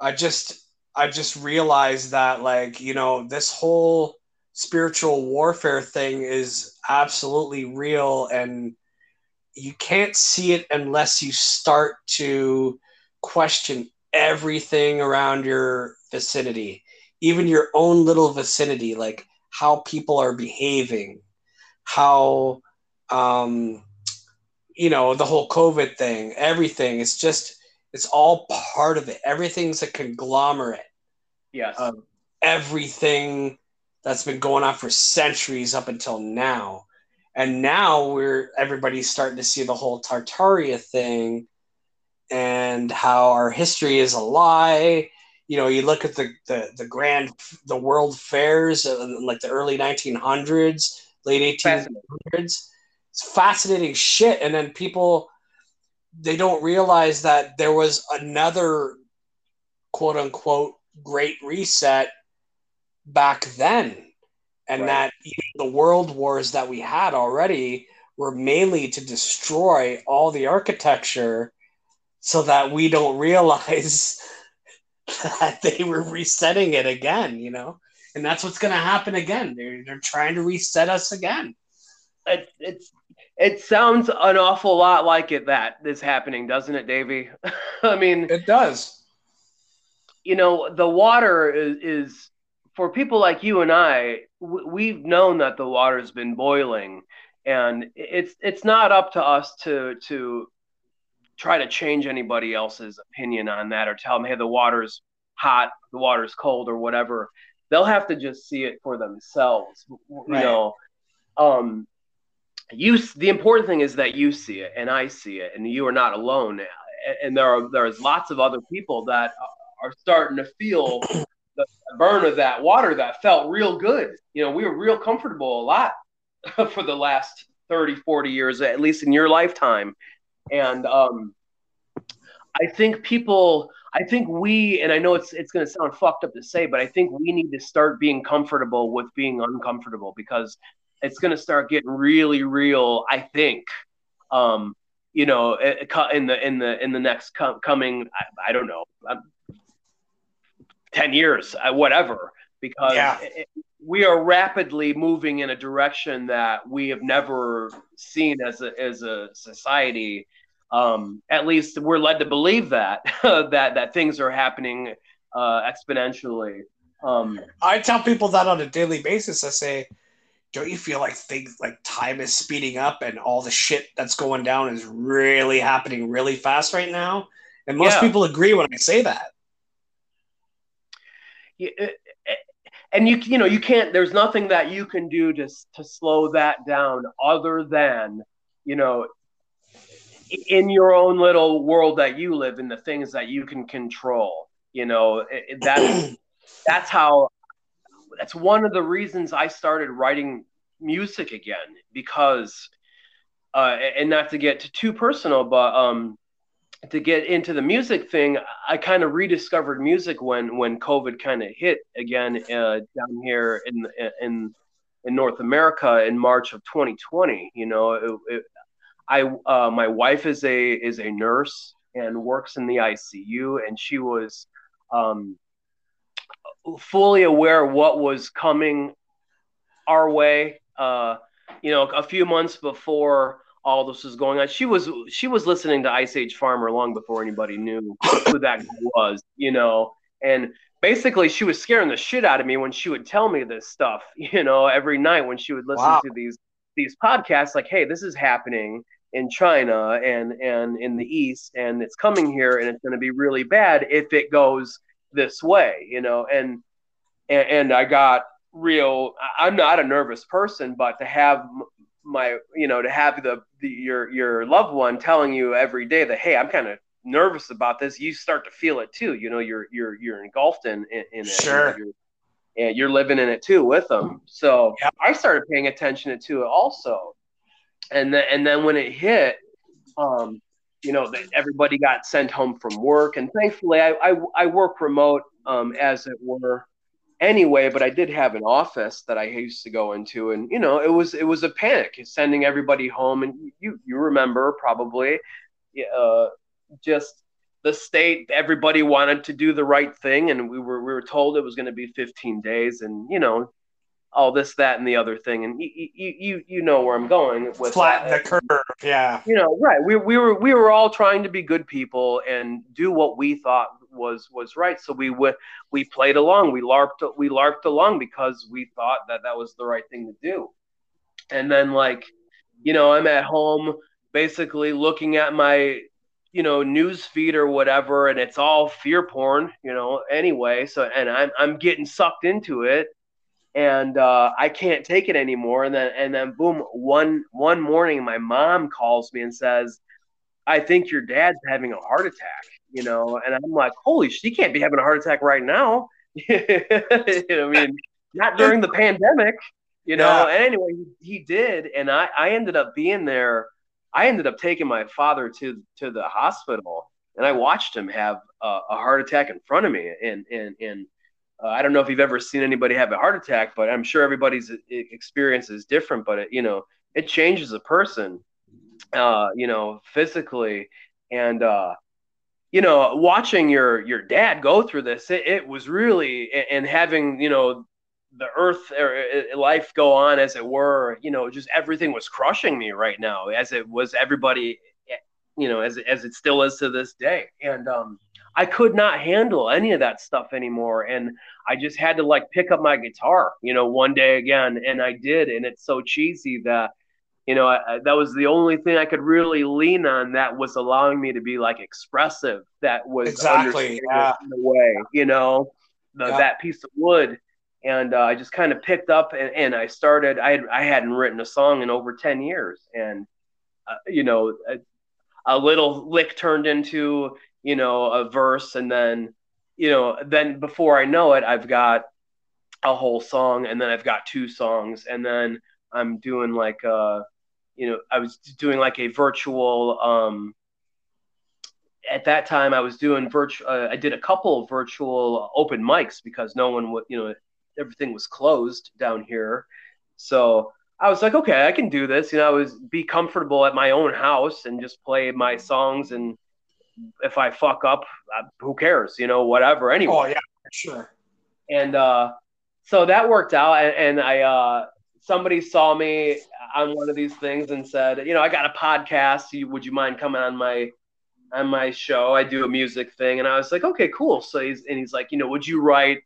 I just I just realized that like, you know, this whole spiritual warfare thing is absolutely real and you can't see it unless you start to question everything around your vicinity, even your own little vicinity, like how people are behaving, how, um, you know, the whole COVID thing, everything. It's just, it's all part of it. Everything's a conglomerate. Yes. Of everything that's been going on for centuries up until now. And now we're everybody's starting to see the whole Tartaria thing and how our history is a lie. You know, you look at the the, the grand the world fairs like the early 1900s, late 1800s. It's fascinating shit. And then people they don't realize that there was another quote unquote great reset back then and right. that the world wars that we had already were mainly to destroy all the architecture so that we don't realize [laughs] that they were resetting it again, you know? And that's what's going to happen again. They're, they're trying to reset us again. It, it's, it sounds an awful lot like it that is happening, doesn't it, Davey? [laughs] I mean, it does. You know, the water is, is for people like you and I, we've known that the water's been boiling, and it's it's not up to us to to try to change anybody else's opinion on that or tell them, hey, the water's hot, the water's cold, or whatever. They'll have to just see it for themselves. You right. know, um, you. The important thing is that you see it and I see it, and you are not alone. And there are there's lots of other people that are starting to feel the burn of that water that felt real good. You know, we were real comfortable a lot [laughs] for the last 30, 40 years, at least in your lifetime. And um, I think people, I think we, and I know it's it's going to sound fucked up to say, but I think we need to start being comfortable with being uncomfortable because it's going to start getting really real. I think, um, you know, in the in the in the next com- coming, I, I don't know, um, ten years, uh, whatever, because yeah. it, we are rapidly moving in a direction that we have never seen as a as a society um, at least we're led to believe that [laughs] that that things are happening uh, exponentially. Um, I tell people that on a daily basis. I say, "Don't you feel like things like time is speeding up and all the shit that's going down is really happening really fast right now?" And most yeah. people agree when I say that. Yeah, and you you know you can't. There's nothing that you can do to to slow that down other than you know in your own little world that you live in, the things that you can control. You know, that's [clears throat] that's how. That's one of the reasons I started writing music again because, uh, and not to get too personal, but um, to get into the music thing, I kind of rediscovered music when when COVID kind of hit again uh, down here in in in North America in March of 2020. You know, it, it, I uh, my wife is a is a nurse and works in the ICU, and she was um, fully aware what was coming our way. Uh, you know, a few months before all this was going on, she was she was listening to Ice Age Farmer long before anybody knew who that was. You know, and basically she was scaring the shit out of me when she would tell me this stuff. [laughs] You know, every night when she would listen wow. to these these podcasts, like, hey, this is happening in China and and in the East, and it's coming here, and it's going to be really bad if it goes this way, you know. And and, and I got real. I'm not a nervous person, but to have my you know to have the, the your your loved one telling you every day that hey, I'm kind of nervous about this, you start to feel it too. You know, you're you're you're engulfed in in, in it. Sure. You're, and you're living in it too with them. So yeah. I started paying attention to it also and then and then when it hit, um, you know, everybody got sent home from work, and thankfully, I, I, I work remote um, as it were anyway but i did have an office that i used to go into and you know it was it was a panic sending everybody home and you you remember probably uh, just the state everybody wanted to do the right thing and we were we were told it was going to be 15 days and you know all this that and the other thing and you you you know where i'm going with flatten the curve yeah. You know right we, we were we were all trying to be good people and do what we thought was was right so we we played along we larped we larped along because we thought that that was the right thing to do and then like you know i'm at home basically looking at my you know news feed or whatever and it's all fear porn you know anyway so and i'm i'm getting sucked into it and uh, I can't take it anymore. And then and then boom, one one morning, my mom calls me and says, "I think your dad's having a heart attack." You know, and I'm like, "Holy, she can't be having a heart attack right now." [laughs] I mean, not during the pandemic. You know. Yeah. And anyway, he did, and I I ended up being there. I ended up taking my father to to the hospital, and I watched him have a, a heart attack in front of me, and and and uh, I don't know if you've ever seen anybody have a heart attack, but I'm sure everybody's experience is different. But it, you know, it changes a person, uh, you know, physically, and uh, you know, watching your your dad go through this, it, it was really and having you know the earth or uh, life go on as it were. You know, just everything was crushing me right now, as it was everybody, you know, as as it still is to this day, and um I could not handle any of that stuff anymore. And I just had to like pick up my guitar, you know, one day again. And I did. And it's so cheesy that, you know, I, that was the only thing I could really lean on that was allowing me to be like expressive. That was exactly yeah. in the way, you know, the, yeah. that piece of wood. And uh, I just kind of picked up and, and I started, I, had, I hadn't written a song in over 10 years. And, uh, you know, a, a little lick turned into you know, a verse and then, you know, then before I know it, I've got a whole song and then I've got two songs and then I'm doing like uh you know, I was doing like a virtual um at that time I was doing virtual uh, I did a couple of virtual open mics because no one would, you know, everything was closed down here. So I was like, okay, I can do this. You know, I was be comfortable at my own house and just play my songs and if I fuck up, uh, who cares? You know, whatever. Anyway. Oh yeah, sure. And uh, so that worked out, and, and I uh, somebody saw me on one of these things and said, you know, I got a podcast. Would you mind coming on my on my show? I do a music thing, and I was like, okay, cool. So he's and he's like, you know, would you write?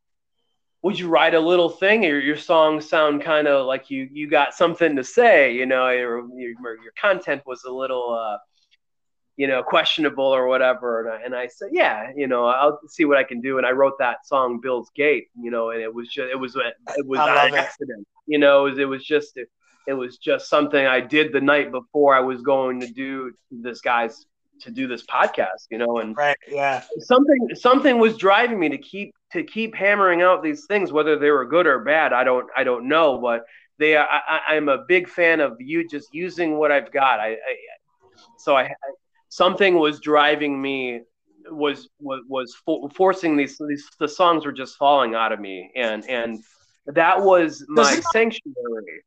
Would you write a little thing? Your your songs sound kind of like you you got something to say. You know, your your, your content was a little. Uh, you know, questionable or whatever. And I, and I said, yeah, you know, I'll see what I can do. And I wrote that song, Bill's Gate, you know, and it was just, it was, it was an accident, you know, it was, it was just, it, it was just something I did the night before I was going to do this guy's to do this podcast, you know, and right, yeah, something something was driving me to keep to keep hammering out these things, whether they were good or bad. I don't I don't know, but they are, I, am a big fan of you just using what I've got. I, I so I, something was driving me was was, was for, forcing these, these the songs were just falling out of me. And and that was my sanctuary.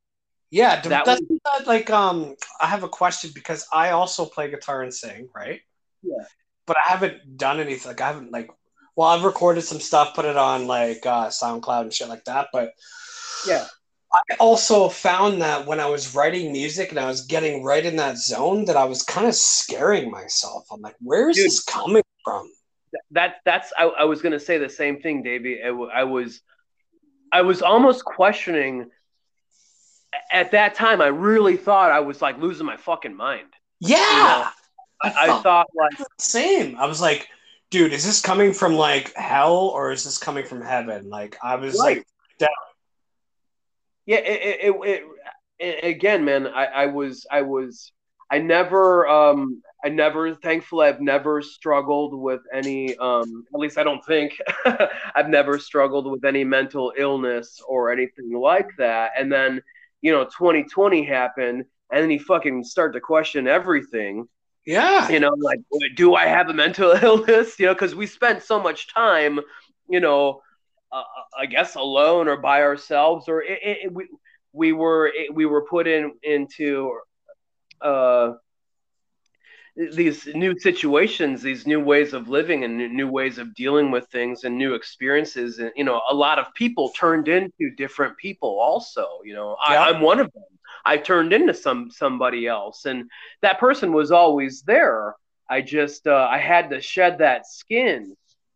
Yeah that that's was, like um i have a question because i also play guitar and sing right? Yeah. But i haven't done anything like i haven't like well i've recorded some stuff put it on like uh soundcloud and shit like that but yeah I also found that when I was writing music and I was getting right in that zone, that I was kind of scaring myself. I'm like, where is Dude, this coming from? That that's I, I was gonna say the same thing, Davey. I, I was I was almost questioning. At that time, I really thought I was like losing my fucking mind. Yeah, you know? I, I, thought, thought like same. I was like, dude, is this coming from like hell or is this coming from heaven? Like I was right. like down yeah, it, it, it, again, man. I, I was, I was, I never, um, I never, thankfully, I've never struggled with any, um, at least I don't think [laughs] I've never struggled with any mental illness or anything like that. And then, you know, 2020 happened, and then you fucking start to question everything. Yeah. You know, like, do I have a mental [laughs] illness? You know, because we spent so much time you know, uh, I guess alone or by ourselves, or it, it, we we were it, we were put in into uh, these new situations, these new ways of living, and new ways of dealing with things, and new experiences. And you know, a lot of people turned into different people. Also, you know, yeah. I, I'm one of them. I turned into some somebody else, and that person was always there. I just uh, I had to shed that skin,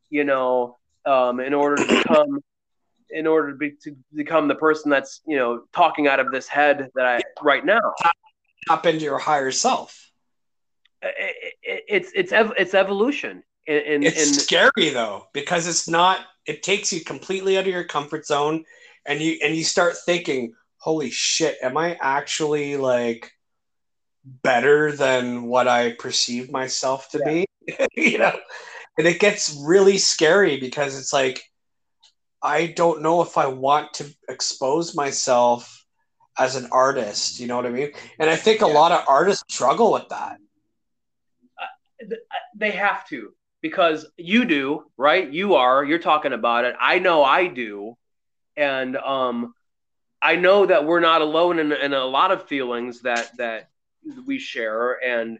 you know, um, in order to become in order to, be, to become the person that's you know talking out of this head that I right now. Tap into your higher self. It, it, it's it's it's evolution. And, it's scary though because it's not. It takes you completely out of your comfort zone, and you and you start thinking, "Holy shit, am I actually like?" better than what I perceive myself to yeah. be, [laughs] you know? And it gets really scary because it's like, I don't know if I want to expose myself as an artist. You know what I mean? And I think a lot of artists struggle with that. Uh, they have to because you do, right? You are. You're talking about it. I know I do, and um, I know that we're not alone in, in a lot of feelings that that we share, and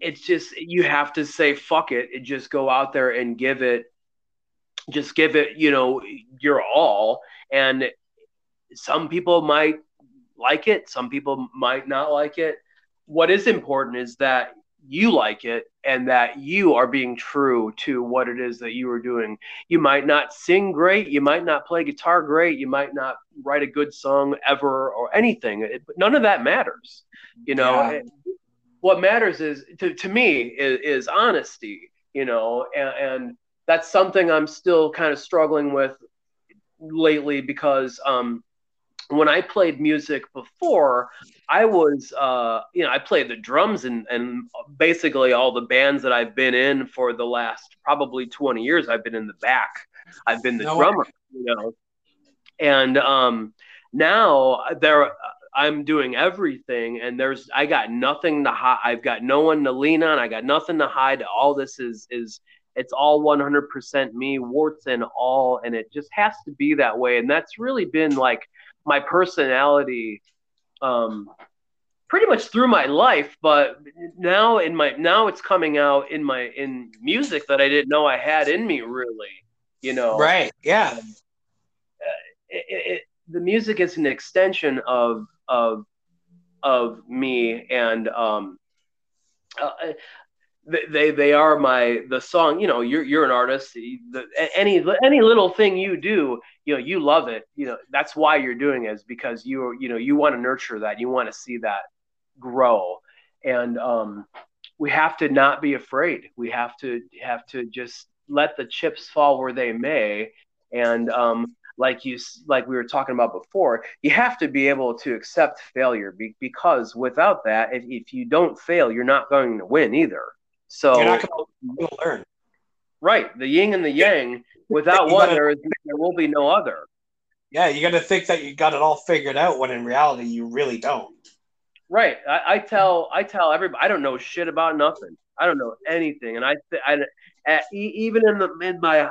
it's just you have to say fuck it and just go out there and give it just give it, you know, your all. And some people might like it, some people might not like it. What is important is that you like it and that you are being true to what it is that you are doing. You might not sing great, you might not play guitar great, you might not write a good song ever or anything. It, none of that matters. You know, yeah. What matters is to, to me is, is honesty, you know, and, and that's something I'm still kind of struggling with lately because um, when I played music before, I was, uh, you know, I played the drums and, and basically all the bands that I've been in for the last probably 20 years, I've been in the back. I've been the no drummer, way. you know. And um, now there, I'm doing everything, and there's I got nothing to hide. I've got no one to lean on. I got nothing to hide. All this is is it's all 100% me, warts and all, and it just has to be that way. And that's really been like my personality, um, pretty much through my life. But now in my now it's coming out in my in music that I didn't know I had in me, really. You know, right? Yeah. Um, uh, it, it, the music is an extension of of of me and um uh, they they are my the song you know you're you're an artist the, any any little thing you do you know you love it you know that's why you're doing it is because you you know you want to nurture that you want to see that grow. And um we have to not be afraid we have to have to just let the chips fall where they may. And um like you like we were talking about before you have to be able to accept failure be, because without that if, if you don't fail you're not going to win either so you're not going to learn. Right, the yin and the yang. [laughs] Without one, gotta, there, is, there will be no other. Yeah, you got to think that you got it all figured out when in reality you really don't. Right. I, I tell I tell everybody I don't know shit about nothing. I don't know anything, and I, I at, even in the in my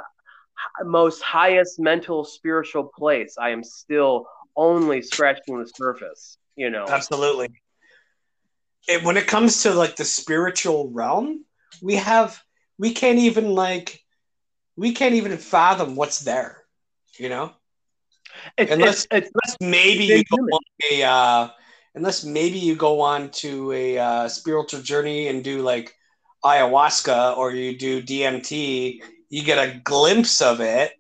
most highest mental spiritual place, I am still only scratching the surface. You know. Absolutely it, when it comes to like the spiritual realm, we have we can't even like we can't even fathom what's there, you know. It's, unless, it's, unless maybe you go on a uh, unless maybe you go on to a uh, spiritual journey and do like ayahuasca or you do DMT, you get a glimpse of it.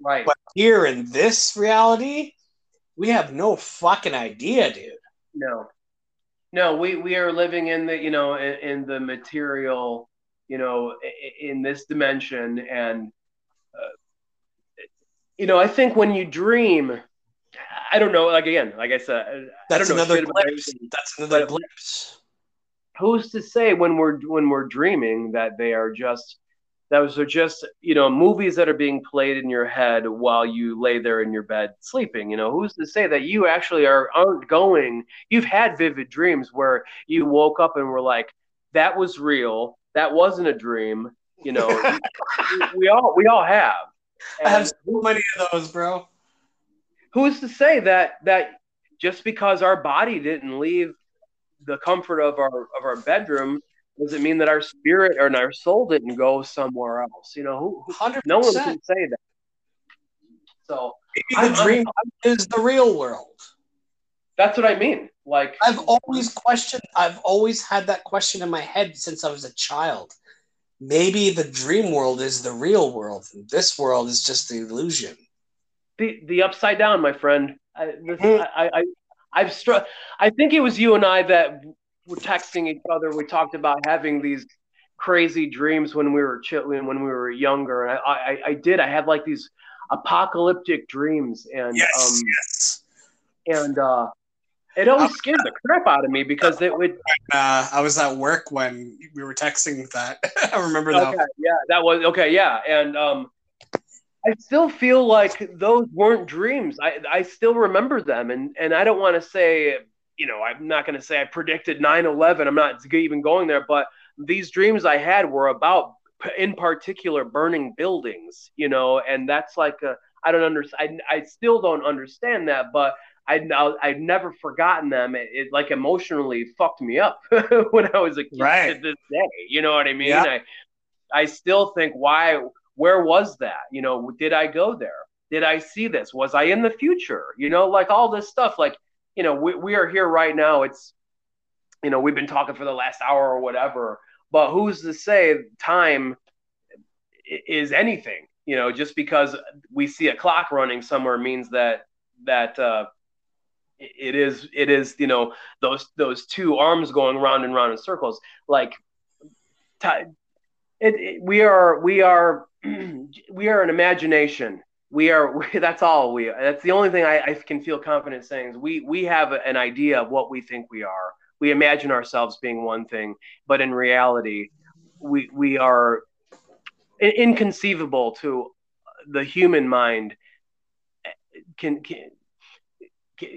Right. But here in this reality, we have no fucking idea, dude. No. No, we we are living in the you know in, in the material you know in this dimension and uh, you know I think when you dream I don't know like again like I said that's I another glimpse. that's another glimpse who's to say when we're when we're dreaming that they are just those are just you know movies that are being played in your head while you lay there in your bed sleeping you know? Who's to say that you actually are aren't going you've had vivid dreams where you woke up and were like that was real. That wasn't a dream you know? [laughs] We, we all we all have. I have so many of those, bro. Who's to say that that just because our body didn't leave the comfort of our of our bedroom does it mean that our spirit or our soul didn't go somewhere else? You know, who, who no one can say that. So maybe the I'm, dream I'm, is the real world. That's what I mean. Like I've always questioned. I've always had that question in my head since I was a child. Maybe the dream world is the real world. This world is just the illusion. The the upside down, my friend. I, this, mm-hmm. I, I I've struck. I think it was you and I that texting each other. We talked about having these crazy dreams when we were chilling, when we were younger. And I, I, I did. I had like these apocalyptic dreams, and yes, um, yes. and uh, it always scared the crap out of me because it would. [laughs] Uh, I was at work when we were texting that. [laughs] I remember that. Okay, yeah, that was okay. Yeah, and um, I still feel like those weren't dreams. I I still remember them, and and I don't want to say, you know, I'm not going to say I predicted 9/11. I'm not even going there, but these dreams I had were about, in particular, burning buildings. You know, and that's like a I don't understand. I, I still don't understand that, but I I've never forgotten them. It, it, like emotionally fucked me up [laughs] when I was a kid right. to this day. You know what I mean? Yeah. I I still think why where was that? You know, did I go there? Did I see this? Was I in the future? You know, like all this stuff. Like, you know, we, we are here right now. It's, you know, we've been talking for the last hour or whatever, but who's to say time is anything? You know, just because we see a clock running somewhere means that that uh, it is it is you know those those two arms going round and round in circles. Like, t- it, it, we are we are [clears throat] we are an imagination. We are. We, [laughs] that's all we. That's the only thing I, I can feel confident saying is we we have an idea of what we think we are. We imagine ourselves being one thing, but in reality, we we are inconceivable to the human mind eh, can, can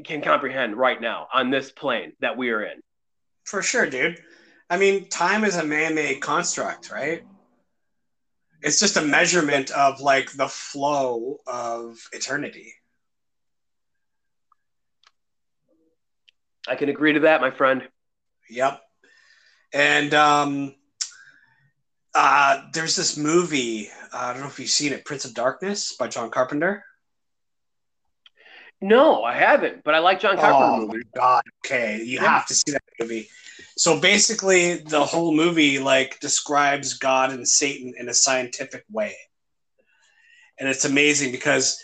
can comprehend right now on this plane that we are in. For sure, dude. I mean, time is a man-made construct, right? It's just a measurement of like the flow of eternity. I can agree to that, my friend. Yep. And um, uh, there's this movie. Uh, I don't know if you've seen it, Prince of Darkness by John Carpenter. No, I haven't, but I like John Carpenter oh, movies. My God, okay, you yeah. have to see that movie. So basically, the whole movie like describes God and Satan in a scientific way, and it's amazing because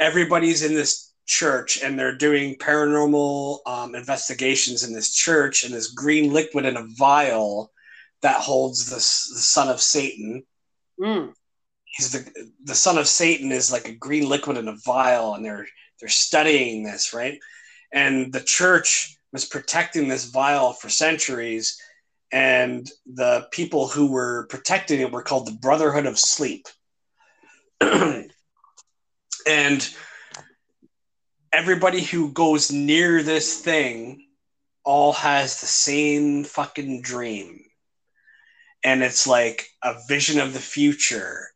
everybody's in this church and they're doing paranormal um, investigations in this church, and this green liquid in a vial that holds the, the son of Satan. Mm. He's the the son of Satan is like a green liquid in a vial, and they're they're studying this right, and the church was protecting this vial for centuries, and the people who were protecting it were called the Brotherhood of Sleep. [clears throat] and everybody who goes near this thing all has the same fucking dream. And it's like a vision of the future.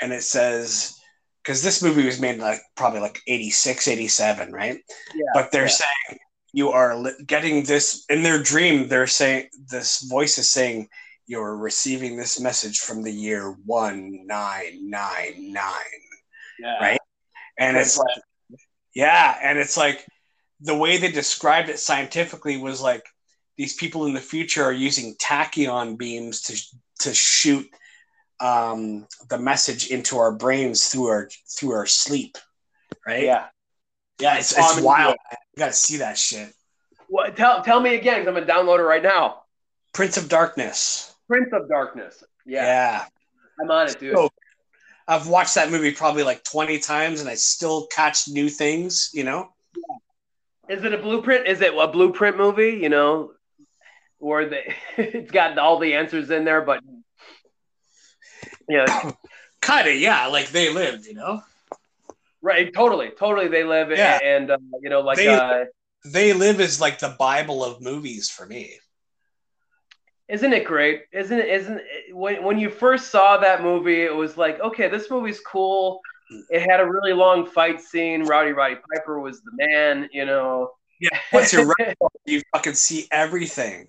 And it says, because this movie was made like probably like 86, 87, right? Yeah, but they're yeah. saying you are getting this in their dream they're saying this voice is saying you're receiving this message from the year 1999 yeah. right? And That's it's like yeah and it's like the way they described it scientifically was like these people in the future are using tachyon beams to to shoot um, the message into our brains through our through our sleep. Right? Yeah. Yeah, it's, it's wild. Gotta see that shit. What? Tell tell me again, because I'm gonna download it right now. Prince of Darkness. Prince of Darkness. Yeah. Yeah. I'm on it, dude. So, I've watched that movie probably like 20 times, and I still catch new things. You know. Yeah. Is it a blueprint? Is it a blueprint movie? You know, where they [laughs] it's got all the answers in there, but yeah, [coughs] kind of. Yeah, like they lived. You know. Right, totally, totally. They live, yeah. and uh, you know, like they, uh, they live is like the Bible of movies for me. Isn't it great? Isn't it? Isn't it, when when you first saw that movie, it was like, okay, this movie's cool. it had a really long fight scene. Rowdy Roddy Piper was the man, you know. Yeah, once you're [laughs] ready, you fucking see everything.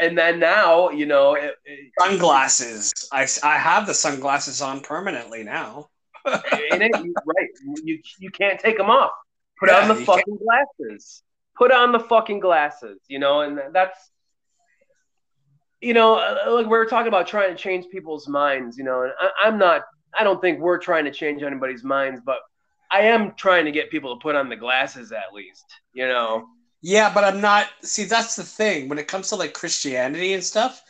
And then now, you know, it, it, Sunglasses. I, I have the sunglasses on permanently now. It, you- [laughs] right? You you can't take them off. Put Yeah, on the fucking glasses. Put on the fucking glasses. You know, and that's you know, uh, like we were talking about trying to change people's minds. You know, and I, I'm not. I don't think we're trying to change anybody's minds, but I am trying to get people to put on the glasses at least. You know. Yeah, but I'm not. See, that's the thing. When it comes to like Christianity and stuff,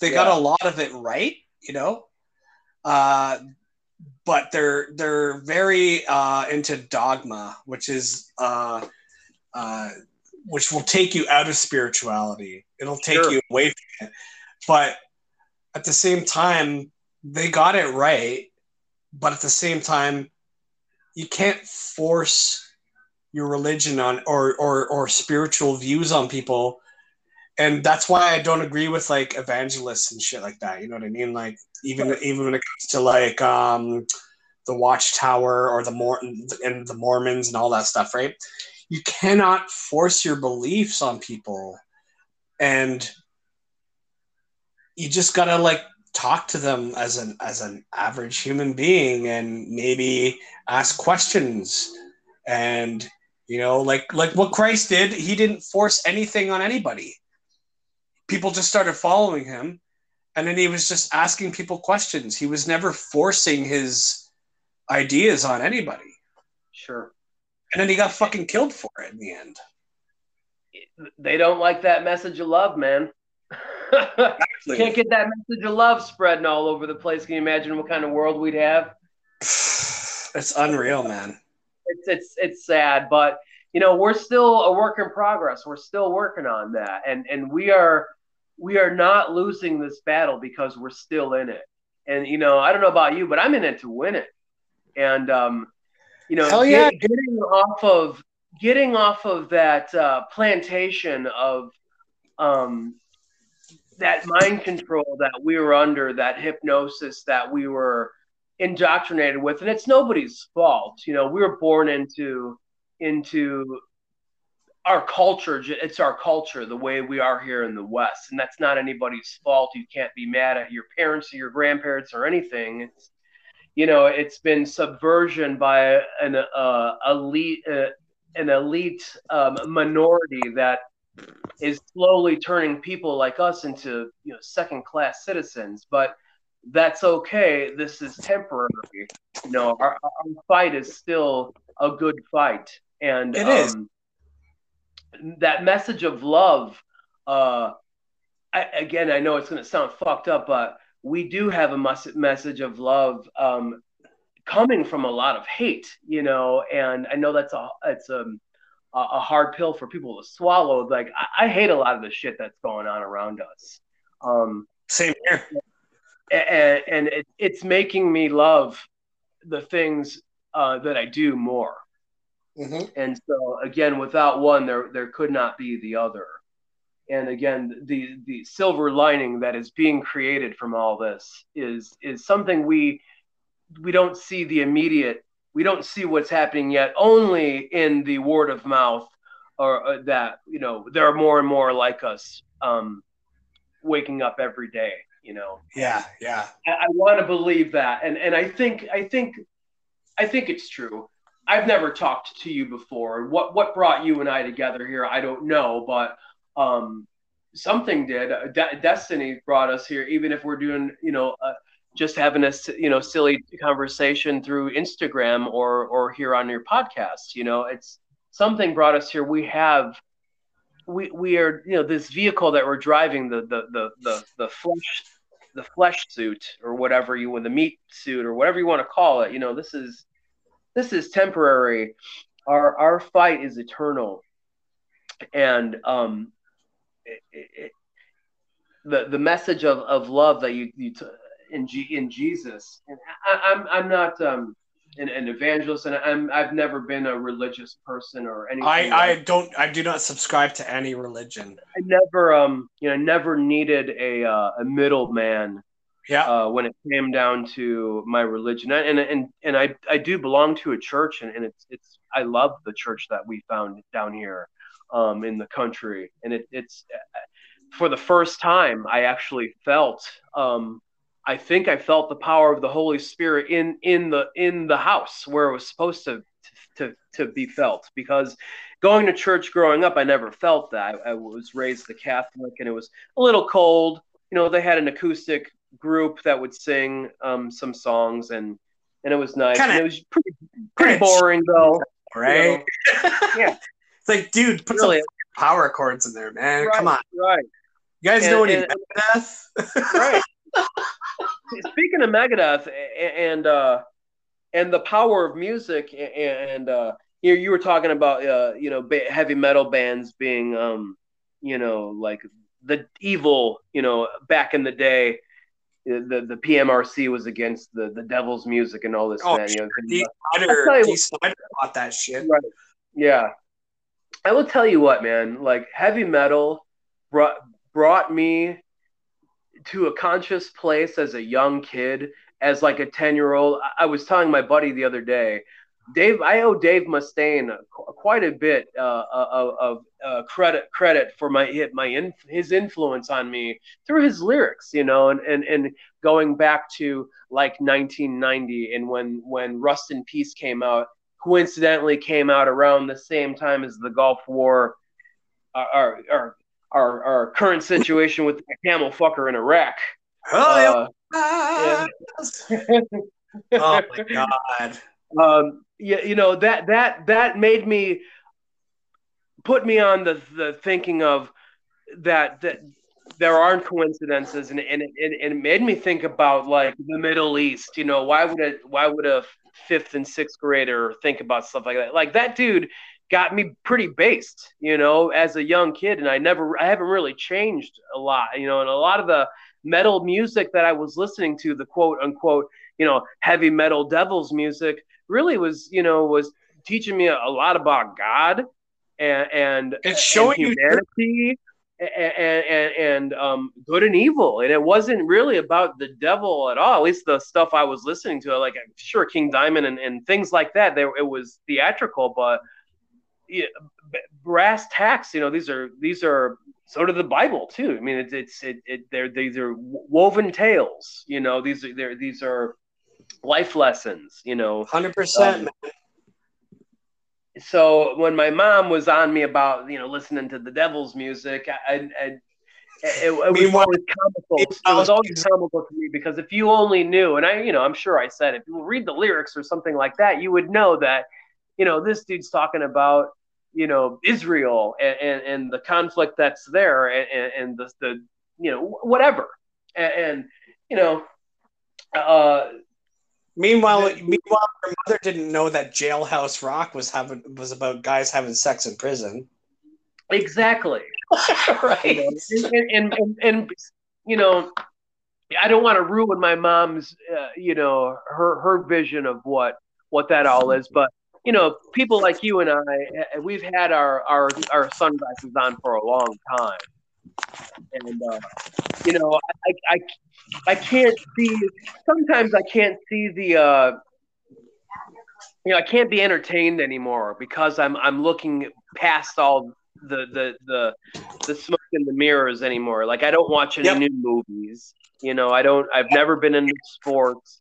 they got a lot of it right, you know. Uh, but they're they're very uh, into dogma, which is uh, uh, which will take you out of spirituality. It'll take Sure. you away from it. But at the same time, they got it right. But at the same time, you can't force your religion on or or or spiritual views on people and that's why i don't agree with like evangelists and shit like that you know what i mean? Like even even when it comes to like um the watchtower or the Mor- and the mormons and all that stuff right? You cannot force your beliefs on people and you just gotta like talk to them as an as an average human being and maybe ask questions and you know like like what christ did he didn't force anything on anybody people just started following him and then he was just asking people questions he was never forcing his ideas on anybody Sure. and then he got fucking killed for it in the end They don't like that message of love, man. Can't get that message of love spreading all over the place. Can you imagine what kind of world we'd have? [sighs] it's unreal man It's it's it's sad, but you know we're still a work in progress. We're still working on that, and and we are we are not losing this battle because we're still in it. And you know I don't know about you, but I'm in it to win it. And um, you know, Hell yeah. get- getting off of getting off of that uh, plantation of um, that mind control that we were under, that hypnosis that we were indoctrinated with, and it's nobody's fault. You know, we were born into into our culture. It's our culture, the way we are here in the West, and that's not anybody's fault. You can't be mad at your parents or your grandparents or anything. It's you know, it's been subversion by an uh, elite, uh, an elite um, minority that is slowly turning people like us into you know second class citizens. But that's okay. This is temporary. You know, our, our fight is still a good fight, and It is. um, that message of love. Uh, I, again, I know it's going to sound fucked up, but we do have a mus- message of love um, coming from a lot of hate, you know, and I know that's a it's a a a hard pill for people to swallow. Like I, I hate a lot of the shit that's going on around us, um, same here and, and it, it's making me love the things uh, that I do more. Mhm. And so again, without one, there there could not be the other. And again, the the silver lining that is being created from all this is is something we we don't see the immediate. We don't see what's happening yet. Only in the word of mouth, or uh, that you know there are more and more like us um, waking up every day. You know, yeah yeah I, I want to believe that, and and I think I think I think it's true. I've never talked to you before. What what brought you and I together here? I don't know, but um, something did. De- Destiny brought us here. Even if we're doing, you know, uh, just having a you know silly conversation through Instagram or or here on your podcast. You know, it's something brought us here. We have. We, we are you know this vehicle that we're driving the the the the, the flesh the flesh suit or whatever you want the meat suit or whatever you want to call it you know this is this is temporary. Our our fight is eternal. And um it, it, it- the the message of, of love that you you t- in G, in Jesus and I, I'm I'm not um an, an evangelist and I'm I've never been a religious person or anything i like i don't i do not subscribe to any religion. I never, um, you know, never needed a uh, a middleman Yeah. Uh, when it came down to my religion, and and and I I do belong to a church, and, and it's it's I love the church that we found down here, um, in the country, and it, it's for the first time I actually felt um, I think I felt the power of the Holy Spirit in in the in the house where it was supposed to to to be felt. Because going to church growing up I never felt that. I, I was raised the Catholic and it was a little cold. You know they had an acoustic group that would sing um, some songs and and it was nice Kinda- and it was pretty pretty boring though Right? [laughs] Yeah. It's like, dude, put really some power chords in there, man. Come on. right You guys And- know any and- Megadeth? [laughs] right. Speaking of Megadeth and uh, and the power of music, and uh, you you were talking about uh, you know heavy metal bands being um, you know like the evil you know back in the day. The, the PMRC was against the, the devil's music and all this. Oh, man, you know, Dee I'll Snider, tell you what- Snider bought that shit. Right. Yeah. I will tell you what, man. Like heavy metal brought brought me to a conscious place as a young kid, as like a ten year old. I I was telling my buddy the other day, Dave. I owe Dave Mustaine quite a bit uh, of, of uh, credit credit for my my in, his influence on me through his lyrics, you know, and and and going back to like 1990 and when when Rust in Peace came out coincidentally came out around the same time as the Gulf War, our our our, our, our current situation with the camel fucker in Iraq. Oh, Uh, yeah. [laughs] oh my god. Um, yeah, you know that that that made me put me on the the thinking of that that there aren't coincidences, and and it, and it made me think about like the Middle East. You know, why would a why would a fifth and sixth grader think about stuff like that? Like that dude got me pretty based, you know, as a young kid, and I never I haven't really changed a lot, you know, and a lot of the metal music that I was listening to, the quote unquote, you know, heavy metal devils music, really was, you know, was teaching me a, a lot about God and and, It's showing and humanity and, and and um good and evil. And it wasn't really about the devil at all at least the stuff i was listening to like I'm sure king diamond and, and things like that. There it was theatrical but yeah, brass tacks you know these are these are sort of the bible too. I mean it's it's it, it they're these are woven tales you know these are these are life lessons you know Hundred percent, Um, so when my mom was on me about you know listening to the devil's music, I, I, I it, it was always comical. It was always comical to me because if you only knew, and I, you know, I'm sure I said, if you read the lyrics or something like that, you would know that, you know, this dude's talking about, you know, Israel and, and, and the conflict that's there and, and, and the, the, you know, whatever. And, and you know, uh, Meanwhile, the- meanwhile, her mother didn't know that Jailhouse Rock was having was about guys having sex in prison. exactly. [laughs] right. and, and, and, and you know i don't want to ruin my mom's uh, you know her her vision of what what that all is but you know people like you and i uh, we've had our our our sunglasses on for a long time and uh, you know I, I i can't see sometimes i can't see the uh you know i can't be entertained anymore because i'm i'm looking past all the the the the smoke in the mirrors anymore. Like I don't watch any Yep. new movies. You know, I don't. I've never been into sports,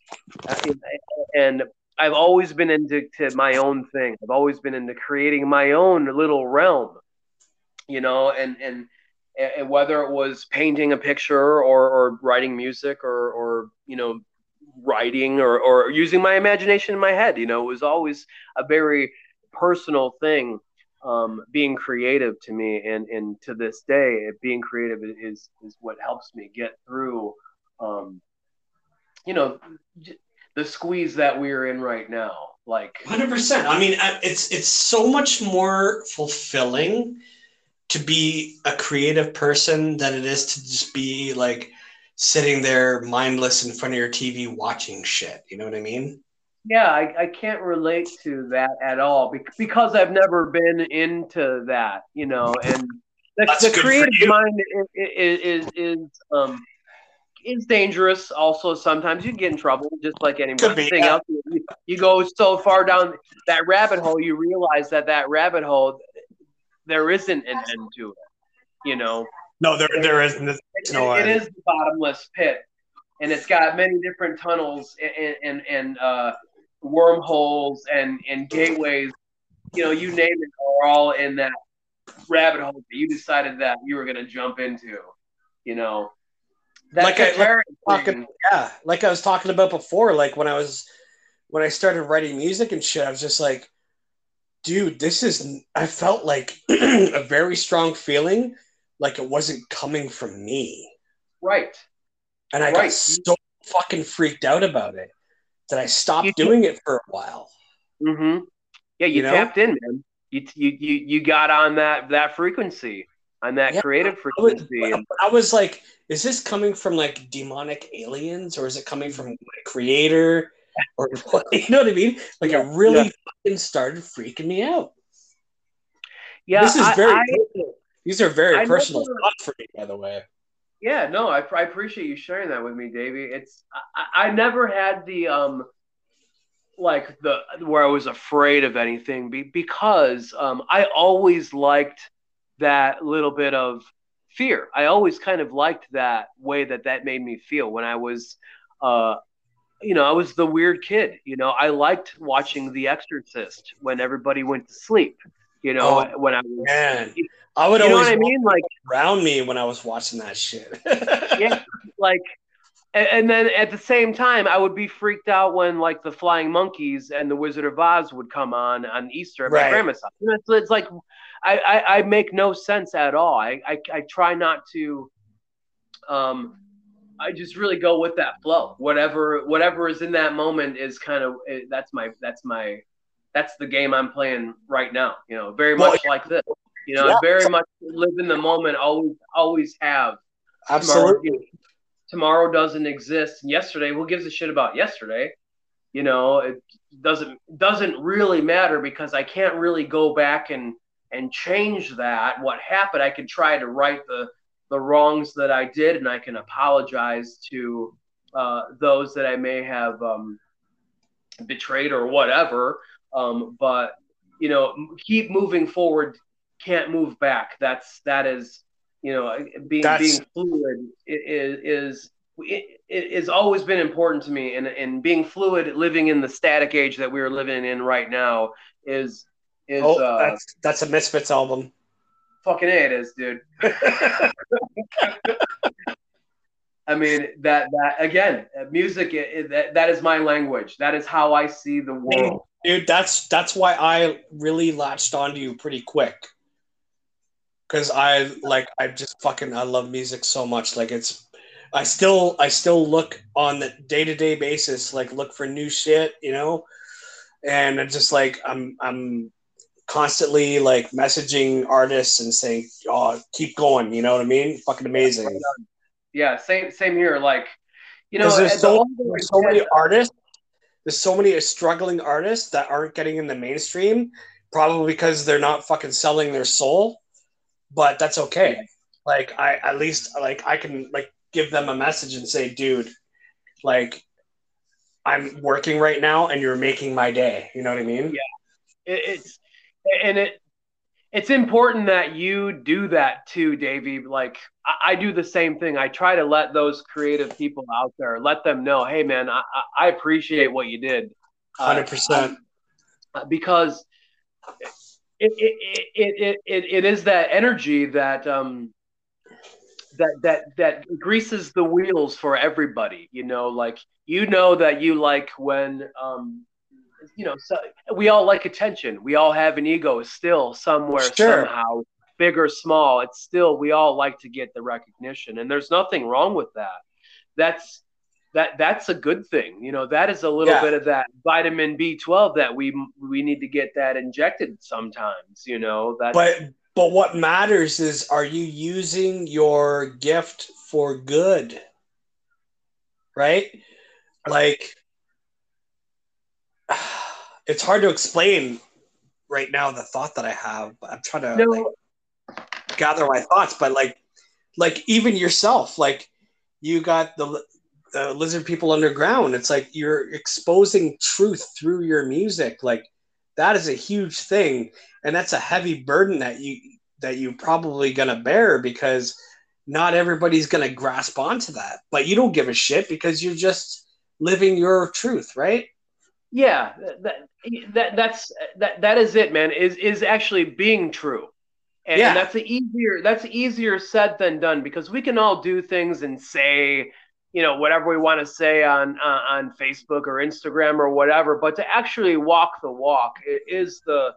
and I've always been into to my own thing. I've always been into creating my own little realm. You know, and and and whether it was painting a picture or or writing music or or you know writing or or using my imagination in my head. You know, it was always a very personal thing um, being creative to me, and and to this day, being creative is is what helps me get through, um, you know, the squeeze that we're in right now. Like, Hundred percent. I mean, it's it's so much more fulfilling to be a creative person than it is to just be like sitting there mindless in front of your TV watching shit. You know what I mean? yeah, I, I can't relate to that at all bec- because I've never been into that, you know, and the, That's the creative mind is, is, is um, is dangerous. Also, sometimes you get in trouble, just like anything yeah. else. You, you go so far down that rabbit hole, you realize that that rabbit hole, there isn't an end to it. You know, No, there there isn't. it, No, it I- is the bottomless pit, and it's got many different tunnels and and, and uh, wormholes and and gateways. You know, you name it, are all in that rabbit hole that you decided that you were going to jump into. You know, that's Like I- the terrifying talking- Yeah, like I was talking about before, like when I was when I started writing music and shit, I was just like, dude, this is I felt like [clears throat] a very strong feeling like it wasn't coming from me. right. And I Right. got so fucking freaked out about it that I stopped You- doing it for a while. Mm-hmm. Yeah, you, You know? tapped in, man. You, you you you got on that that frequency, on that Yeah, creative I was, frequency. I was like, is this coming from like demonic aliens or is it coming from my creator? [laughs] Or you know what I mean? Like it really fucking started freaking me out. yeah, this is I- very I- These are very I personal never- thoughts for me, by the way. Yeah, no, I, I appreciate you sharing that with me, Davey. It's I, I never had the um like the where I was afraid of anything be, because um I always liked that little bit of fear. I always kind of liked that way that that made me feel when I was uh you know, I was the weird kid, you know. I liked watching The Exorcist when everybody went to sleep, you know, Oh, when I was Man, I would you know always what I mean? Like around me when I was watching that shit. [laughs] yeah, like, and, and then at the same time, I would be freaked out when like the Flying Monkeys and the Wizard of Oz would come on on Easter at my Right. grandma's house. You know, it's, it's like I, I I make no sense at all. I, I I try not to. Um, I just really go with that flow. Whatever whatever is in that moment is kind of eh, that's my that's my that's the game I'm playing right now. You know, very Well, much like this. You know, Yeah. very much live in the moment. Always always have Absolutely. Tomorrow, tomorrow doesn't exist. Yesterday, who gives a shit about yesterday? You know, it doesn't doesn't really matter because I can't really go back and and change that. What happened? I can try to right the the wrongs that I did, and I can apologize to uh, those that I may have um, betrayed or whatever. Um, but you know, keep moving forward. Can't move back. That's that is you know being That's- being fluid i- i- is it, it has always been important to me and and being fluid living in the static age that we're living in right now is is oh, uh that's that's a Misfits album. Fucking a it is dude [laughs] i mean that that again music i- i- that, that is my language that is how i see the world Dude, that's that's why I really latched onto you pretty quick. Cause I like I just fucking I love music so much. Like it's I still I still look on the day to day basis, like look for new shit, you know? And I'm just like I'm I'm constantly like messaging artists and saying, Oh, keep going, you know what I mean? Fucking amazing. yeah same same here like you know there's so, older there's so many artists. There's so many struggling artists that aren't getting in the mainstream, probably because they're not fucking selling their soul. But that's okay. Like I at least like I can like give them a message and say, dude, like I'm working right now and you're making my day. You know what I mean? it, it's and it it's important that you do that too, Davey. Like I, I do the same thing. I try to let those creative people out there let them know, hey man, I, I appreciate what you did. Uh, Hundred percent. uh, because it it, it, it, it it is that energy that um that that that greases the wheels for everybody you know like you know that you like when um you know so we all like attention we all have an ego still somewhere Sure. somehow big or small it's still we all like to get the recognition and there's nothing wrong with that that's that that's a good thing you know that is a little Yeah. bit of that vitamin b12 that we we need to get that injected sometimes you know that But but what matters is are you using your gift for good? Right? Like [sighs] it's hard to explain right now the thought that I have, but I'm trying to no like, gather my thoughts, but like like even yourself, like you got the uh, lizard people underground. It's like you're exposing truth through your music. Like that is a huge thing, and that's a heavy burden that you that you're probably gonna bear because not everybody's gonna grasp onto that. But you don't give a shit because you're just living your truth, right? Yeah, that, that that's that that is it, man. Is is actually being true. And, yeah. and that's easier that's easier said than done because we can all do things and say you know whatever we want to say on uh, on Facebook or Instagram or whatever, but to actually walk the walk it is the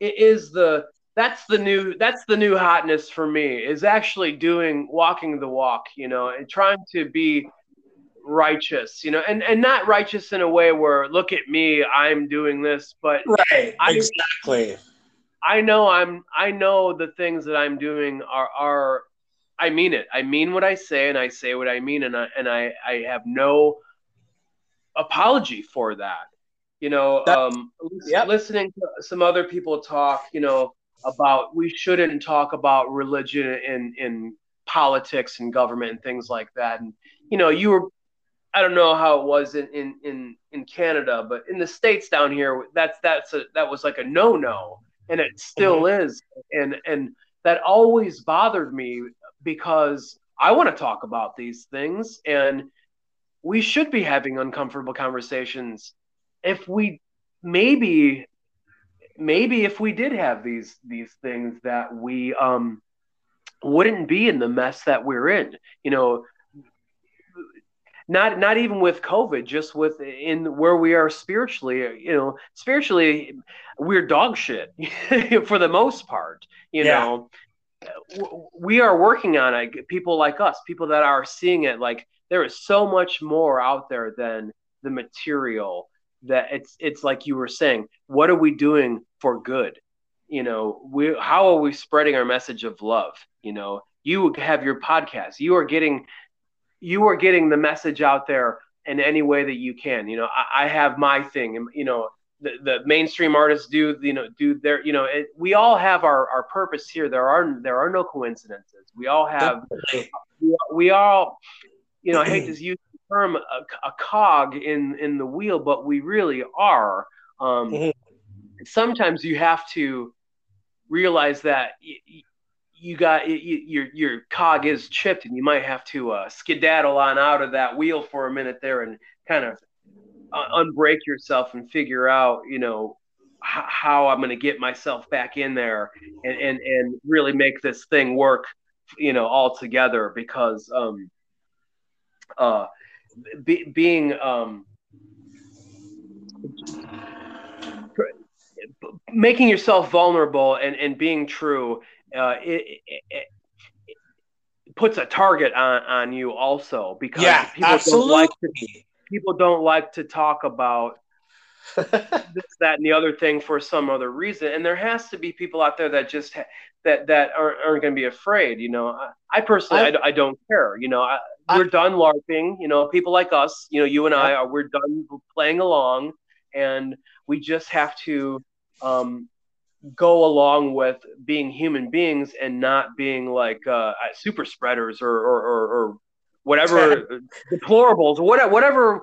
it is the that's the new that's the new hotness for me is actually doing walking the walk, you know, and trying to be righteous, you know, and and not righteous in a way where look at me, I'm doing this, but right, I, exactly. I know I'm I know the things that I'm doing are are I mean it. I mean what I say, and I say what I mean, and I and I I have no apology for that. You know, that, um, yep. listening to some other people talk, you know, about we shouldn't talk about religion in in politics and government and things like that. And you know, you were I don't know how it was in in in, in Canada, but in the states down here, that's that's a that was like a no no, and it still mm-hmm. is. And and that always bothered me because I want to talk about these things and we should be having uncomfortable conversations if we maybe maybe if we did have these these things that we um wouldn't be in the mess that we're in you know not not even with covid just with in where we are spiritually you know spiritually we're dog shit [laughs] for the most part you yeah. know we are working on it. People like us, people that are seeing it, like there is so much more out there than the material. That it's it's like you were saying. What are we doing for good? You know, we how are we spreading our message of love? You know, you have your podcast. You are getting you are getting the message out there in any way that you can. You know, I, I have my thing, and you know, the, the mainstream artists do you know do their you know it, we all have our, our purpose here there are there are no coincidences we all have we, we all you know i hate to use the term a, a, cog in in the wheel but we really are um, mm-hmm. sometimes you have to realize that y- you got your your cog is chipped and you might have to uh, skedaddle on out of that wheel for a minute there and kind of unbreak yourself and figure out, you know, h- how I'm going to get myself back in there and, and, and really make this thing work, you know, all together because, um, uh, be, being, um, making yourself vulnerable and, and being true, uh, it, it, it, puts a target on, on you also because yeah, people absolutely. don't like to, people don't like to talk about [laughs] this, that, and the other thing for some other reason. And there has to be people out there that just ha- that that aren't, aren't going to be afraid. You know, I, I personally I, I, don't care. You know, I, we're done larping. You know, people like us. You know, you and I are we're done playing along, and we just have to. Um, go along with being human beings and not being like uh, super spreaders or, or, or, or whatever [laughs] deplorables, whatever, whatever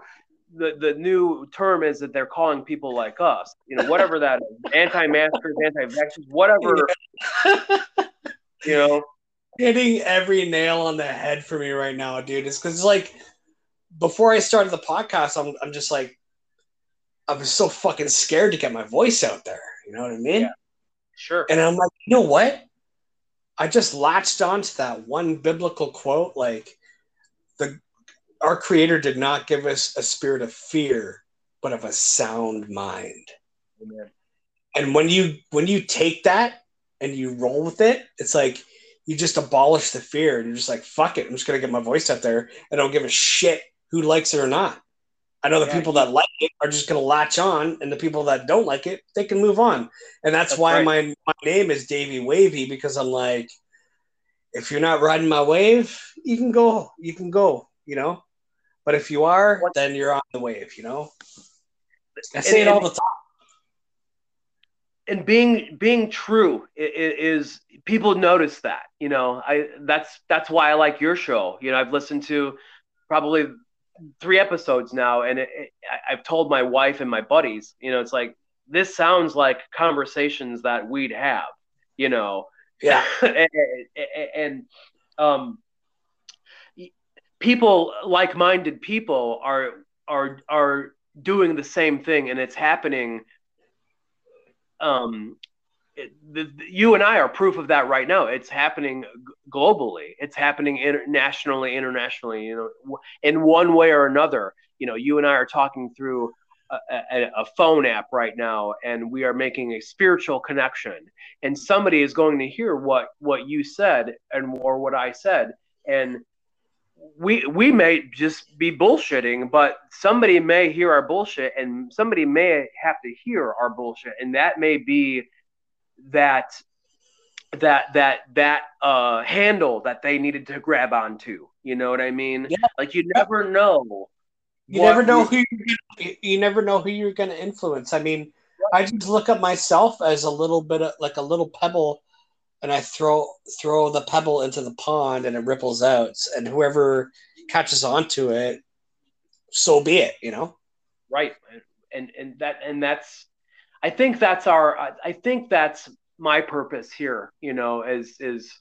the, the new term is that they're calling people like us, you know, whatever that is, [laughs] anti-maskers, anti-vaxxers, whatever, you know. Hitting every nail on the head for me right now, dude, It's because like before I started the podcast, I'm, I'm just like, I was so fucking scared to get my voice out there. You know what I mean? Yeah. Sure. And I'm like, you know what? I just latched onto that one biblical quote, like, the our creator did not give us a spirit of fear but of a sound mind Amen. and when you when you take that and you roll with it it's like you just abolish the fear and you're just like fuck it i'm just gonna get my voice out there and i don't give a shit who likes it or not i know the yeah, people that like it are just gonna latch on and the people that don't like it they can move on and that's, that's why right. my, my name is davy wavy because i'm like if you're not riding my wave, you can go, you can go, you know. But if you are, then you're on the wave, you know. I say and, it all the time. and being being true is, is people notice that you know i that's that's why i like your show you know i've listened to probably three episodes now and it, it, i've told my wife and my buddies you know it's like this sounds like conversations that we'd have you know? Yeah. [laughs] And, and um people like-minded people are are are doing the same thing and it's happening um it, the, the, you and I are proof of that right now. It's happening globally. It's happening internationally, internationally. You know, in one way or another. You know, you and I are talking through a, a, a, phone app right now, and we are making a spiritual connection. And somebody is going to hear what what you said and or what I said, and we we may just be bullshitting, but somebody may hear our bullshit, and somebody may have to hear our bullshit, and that may be that that that that uh handle that they needed to grab onto. You know what I mean? Yeah. Like you never know. You never know who you, you never know who you're going to influence. I mean, I just look at myself as a little bit of like a little pebble and I throw throw the pebble into the pond and it ripples out, and whoever catches onto it, so be it, you know. Right, and and that and that's, I think that's our, I think that's my purpose here, you know, is is,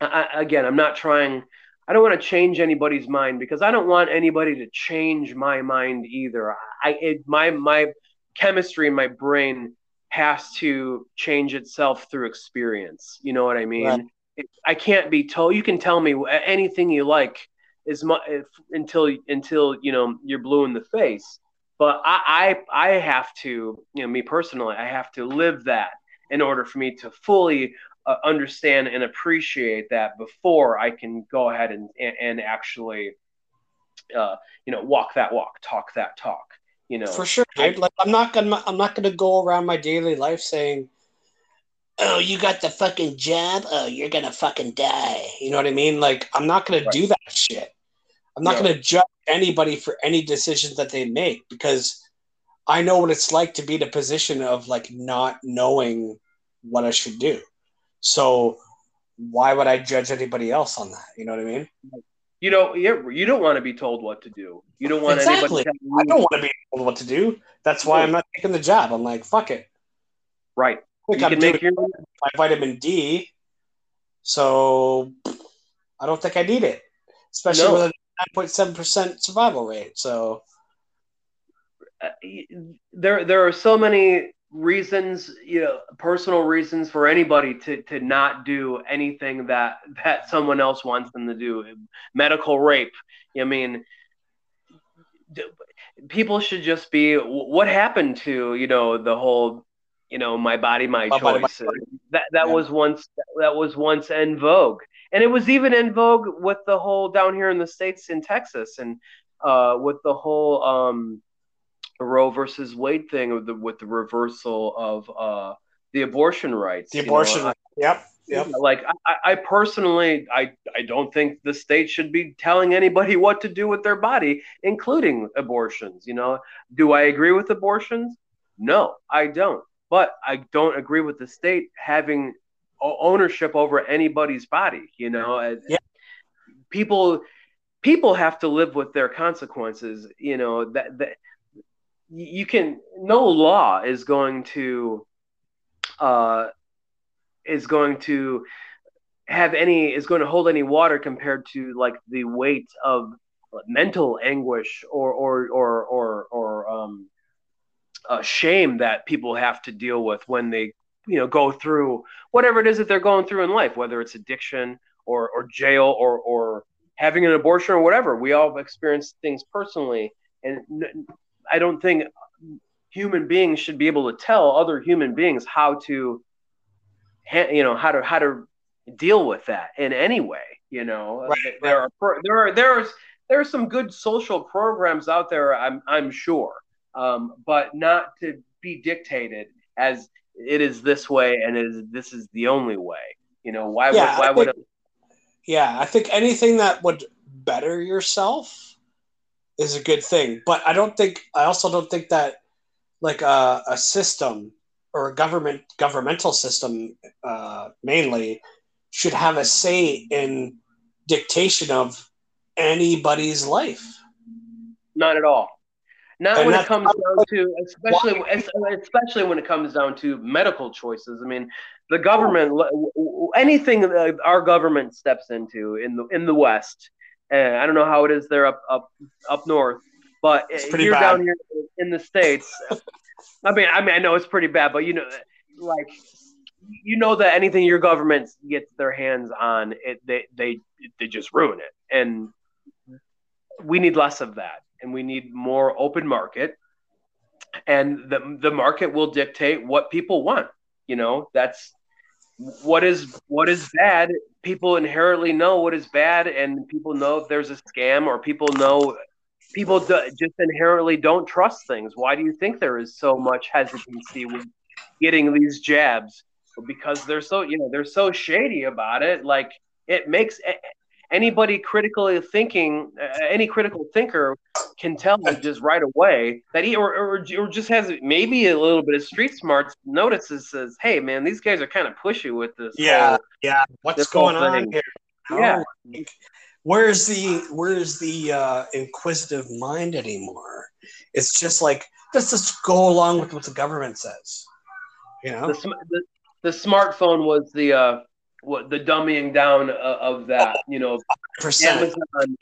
I, again, I'm not trying. I don't want to change anybody's mind because I don't want anybody to change my mind either. I it, my my chemistry in my brain has to change itself through experience. You know what I mean? Right. It, I can't be told. You can tell me anything you like is much until until you know you're blue in the face. But I, I I have to you know me personally I have to live that in order for me to fully uh, understand and appreciate that before I can go ahead and and actually uh, you know walk that walk, talk that talk you know? For sure dude. like i'm not gonna i'm not gonna go around my daily life saying oh you got the fucking jab? Oh you're gonna fucking die. You know what i mean? Like i'm not gonna right. do that shit i'm not no. gonna judge anybody for any decisions that they make because i know what it's like to be in a position of like not knowing what i should do so why would i judge anybody else on that you know what i mean you know, you don't want to be told what to do. You don't want exactly. anybody. I don't want to be told what to do. That's why I'm not taking the job. I'm like, fuck it. Right. you I'm can make your my vitamin D, so I don't think I need it, especially no. with a nine point seven percent survival rate. So uh, there, there are so many reasons, you know, personal reasons for anybody to to not do anything that that someone else wants them to do. Medical rape. I mean, people should just be. What happened to you know the whole, you know, my body, my, my choice. Body, my that that yeah. was once that was once en vogue, and it was even in vogue with the whole down here in the states in Texas and uh, with the whole. Um, Roe versus Wade thing with the with the reversal of uh, the abortion rights. The abortion, know, I, yep, yep. Like I, I personally, I I don't think the state should be telling anybody [laughs] what to do with their body, including abortions. You know, do I agree with abortions? No, I don't. But I don't agree with the state having ownership over anybody's body. You know, yeah. people people have to live with their consequences. You know that that you can no law is going to uh, is going to have any is going to hold any water compared to like the weight of mental anguish or or or or, or um, uh, shame that people have to deal with when they you know go through whatever it is that they're going through in life whether it's addiction or or jail or or having an abortion or whatever we all experience things personally and I don't think human beings should be able to tell other human beings how to, you know, how to how to deal with that in any way. You know, right, there are there are there's there are some good social programs out there. I'm I'm sure, um, but not to be dictated as it is this way and it is this is the only way. You know, why yeah, would why would? Think, yeah, I think anything that would better yourself is a good thing. But I don't think I also don't think that like a, a system or a government governmental system uh, mainly should have a say in dictation of anybody's life. Not at all. Not and when it comes down to, especially especially when it comes down to medical choices. I mean, the government, anything our government steps into in the in the West, and I don't know how it is there up up up north, but here eh, bad. down here in the states, I mean, I mean, I know it's pretty bad, but you know, like you know that anything your government gets their hands on, it they they they just ruin it, and we need less of that, and we need more open market, and the the market will dictate what people want. You know, that's what is what is bad. People inherently know what is bad, and people know if there's a scam, or people know people do, just inherently don't trust things. Why do you think there is so much hesitancy with getting these jabs? Because they're so you know they're so shady about it. Like it makes anybody critically thinking, uh, any critical thinker can tell just right away that he or, or, or just has maybe a little bit of street smarts. Notices says, "Hey, man, these guys are kind of pushy with this." Yeah, whole, yeah. What's going on here? yeah. Where's the where's the uh, inquisitive mind anymore? It's just like let's just go along with what the government says. You know, the, the, the smartphone was the uh, what the dumbing down of that. You know, Amazon,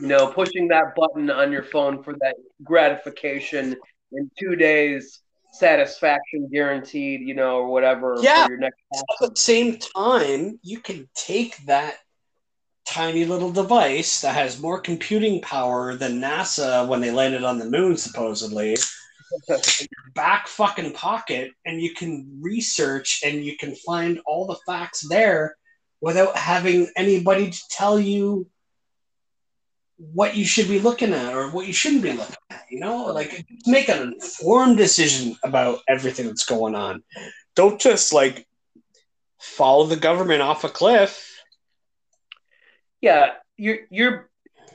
you know, pushing that button on your phone for that gratification in two days, satisfaction guaranteed. You know, or whatever. Yeah. At the same time, you can take that tiny little device that has more computing power than NASA when they landed on the moon, supposedly your back fucking pocket and you can research and you can find all the facts there without having anybody to tell you what you should be looking at or what you shouldn't be looking at you know? Like make an informed decision about everything that's going on. Don't just like follow the government off a cliff. Yeah you're you're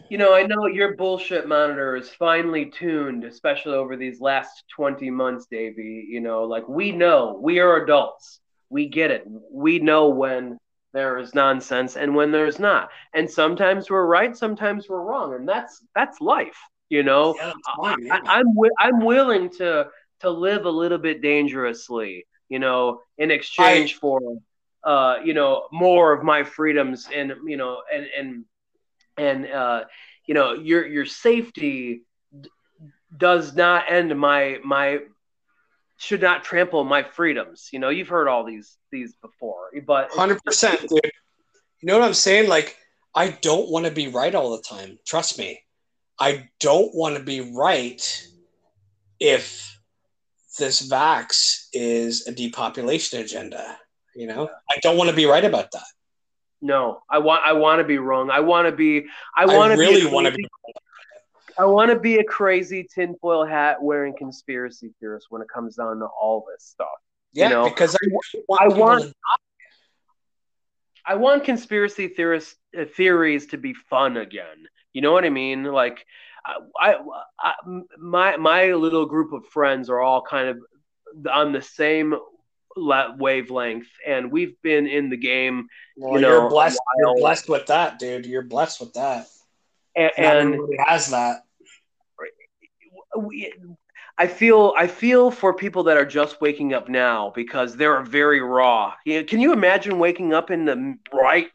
you know, I know your bullshit monitor is finely tuned, especially over these last 20 months, Davey. You know, like we know, we are adults. We get it. We know when there is nonsense and when there's not. And sometimes we're right, sometimes we're wrong, and that's that's life. You know, yeah, fine, yeah. I, I'm wi- I'm willing to to live a little bit dangerously. You know, in exchange I, for uh, you know more of my freedoms and you know and and and uh, you know your your safety d- does not end my my should not trample my freedoms. You know, you've heard all these these before, but hundred percent, dude. You know what I'm saying? Like, I don't want to be right all the time. Trust me, I don't want to be right if this vax is a depopulation agenda. You know, I don't want to be right about that. No, I want I want to be wrong. I want to be I want to really want to be I want to be a crazy tinfoil hat wearing conspiracy theorist when it comes down to all this stuff. Yeah, you know? because I want I want, I want conspiracy theorists uh, theories to be fun again. You know what I mean? Like I, I, my my little group of friends are all kind of on the same wavelength, and we've been in the game. Well, you know, you're blessed. You're blessed with that, dude. You're blessed with that. And, and has that. We, I feel I feel for people that are just waking up now because they're very raw. You know, can you imagine waking up in the right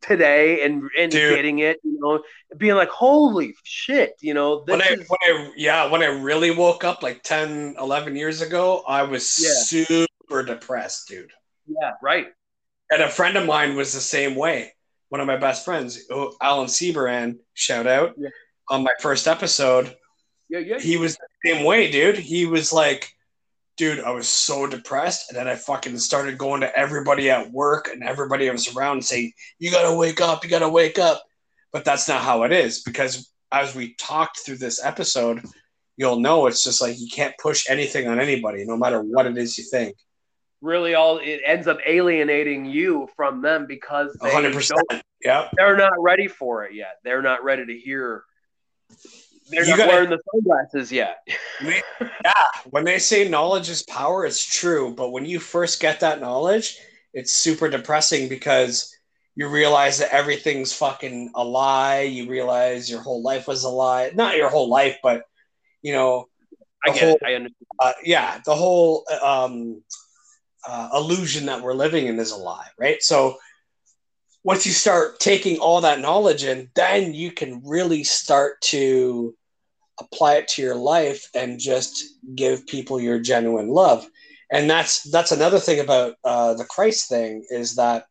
today and and Dude. getting it, you know, being like, "Holy shit," you know, when I, is... when I yeah, when I really woke up like 10, 11 years ago, I was yeah. Super depressed, dude. Yeah, right. And a friend of mine was the same way. One of my best friends, Alan Seaberan, shout out yeah. on my first episode yeah, yeah. He was the same way, dude. He was like, dude, I was so depressed. And then I fucking started going to everybody at work and everybody I was around saying, you got to wake up, you got to wake up. But that's not how it is because as we talked through this episode, you'll know it's just like you can't push anything on anybody, no matter what it is you think. Really, all it ends up alienating you from them because they 100%. Yeah, they're not ready for it yet. They're not ready to hear They're You not gotta- wearing the sunglasses yet. yeah, when they say knowledge is power, it's true. But when you first get that knowledge, it's super depressing because you realize that everything's fucking a lie. You realize your whole life was a lie. Not your whole life, but you know, I get whole- it. I understand. uh, yeah, the whole um, uh, illusion that we're living in is a lie, right? So once you start taking all that knowledge in, then you can really start to apply it to your life and just give people your genuine love. And that's that's another thing about uh, the Christ thing is that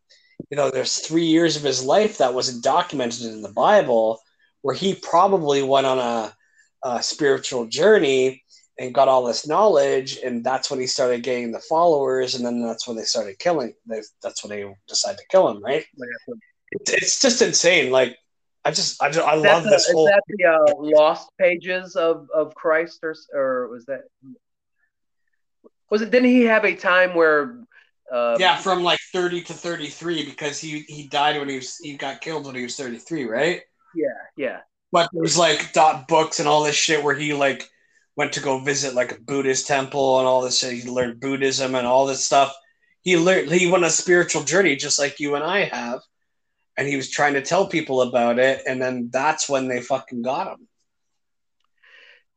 you know there's three years of his life that wasn't documented in the Bible where he probably went on a, a spiritual journey and got all this knowledge and that's when he started getting the followers and then that's when they started killing they, that's when they decided to kill him right? It's, it's just insane like i just i, just, I love the, this is whole that the uh, lost pages of, of Christ or or was that was it didn't he have a time where uh, yeah from like 30 to 33 because he he died when he was he got killed when he was 33 right? Yeah yeah. But there's like dot books and all this shit where he like went to go visit like a buddhist temple and all this shit. He learned buddhism and all this stuff. He learned he went on a spiritual journey just like you and i have. And he was trying to tell people about it. And then that's when they fucking got him.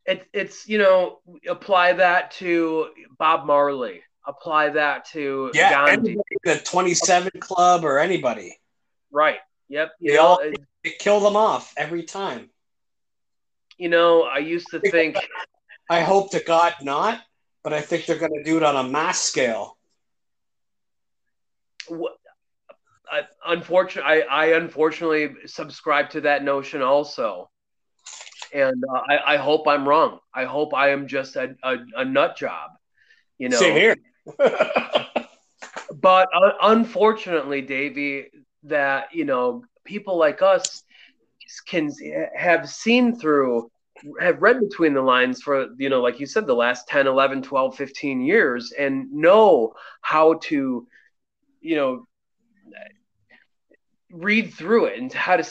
It, it's you know apply that to Bob Marley. Apply that to yeah Gandhi. the 27 club or anybody. Right. Yep. You They know all- it- they kill them off every time. You know I used to think i hope to god not but i think they're going to do it on a mass scale I, unfortunately, I, I unfortunately subscribe to that notion also, and uh, I, I hope I'm wrong. I hope I am just a, a, a nut job, you know. same here [laughs] But uh, unfortunately, Davey, that you know people like us can have seen through have read between the lines for you know like you said the last 10 11 12 15 years and know how to you know read through it and how to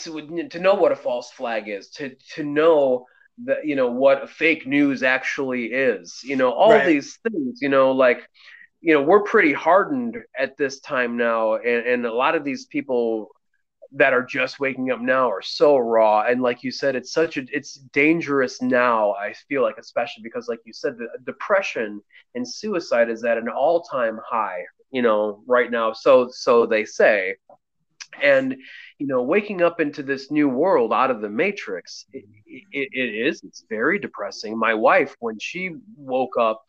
to know what a false flag is to to know that you know what fake news actually is you know all Right. these things you know like you know we're pretty hardened at this time now and, and a lot of these people that are just waking up now are so raw. And like you said it's such a it's dangerous now i feel like especially because like you said the depression and suicide is at an all-time high you know right now so so they say. And you know waking up into this new world out of the matrix it, it, it is it's very depressing. My wife when she woke up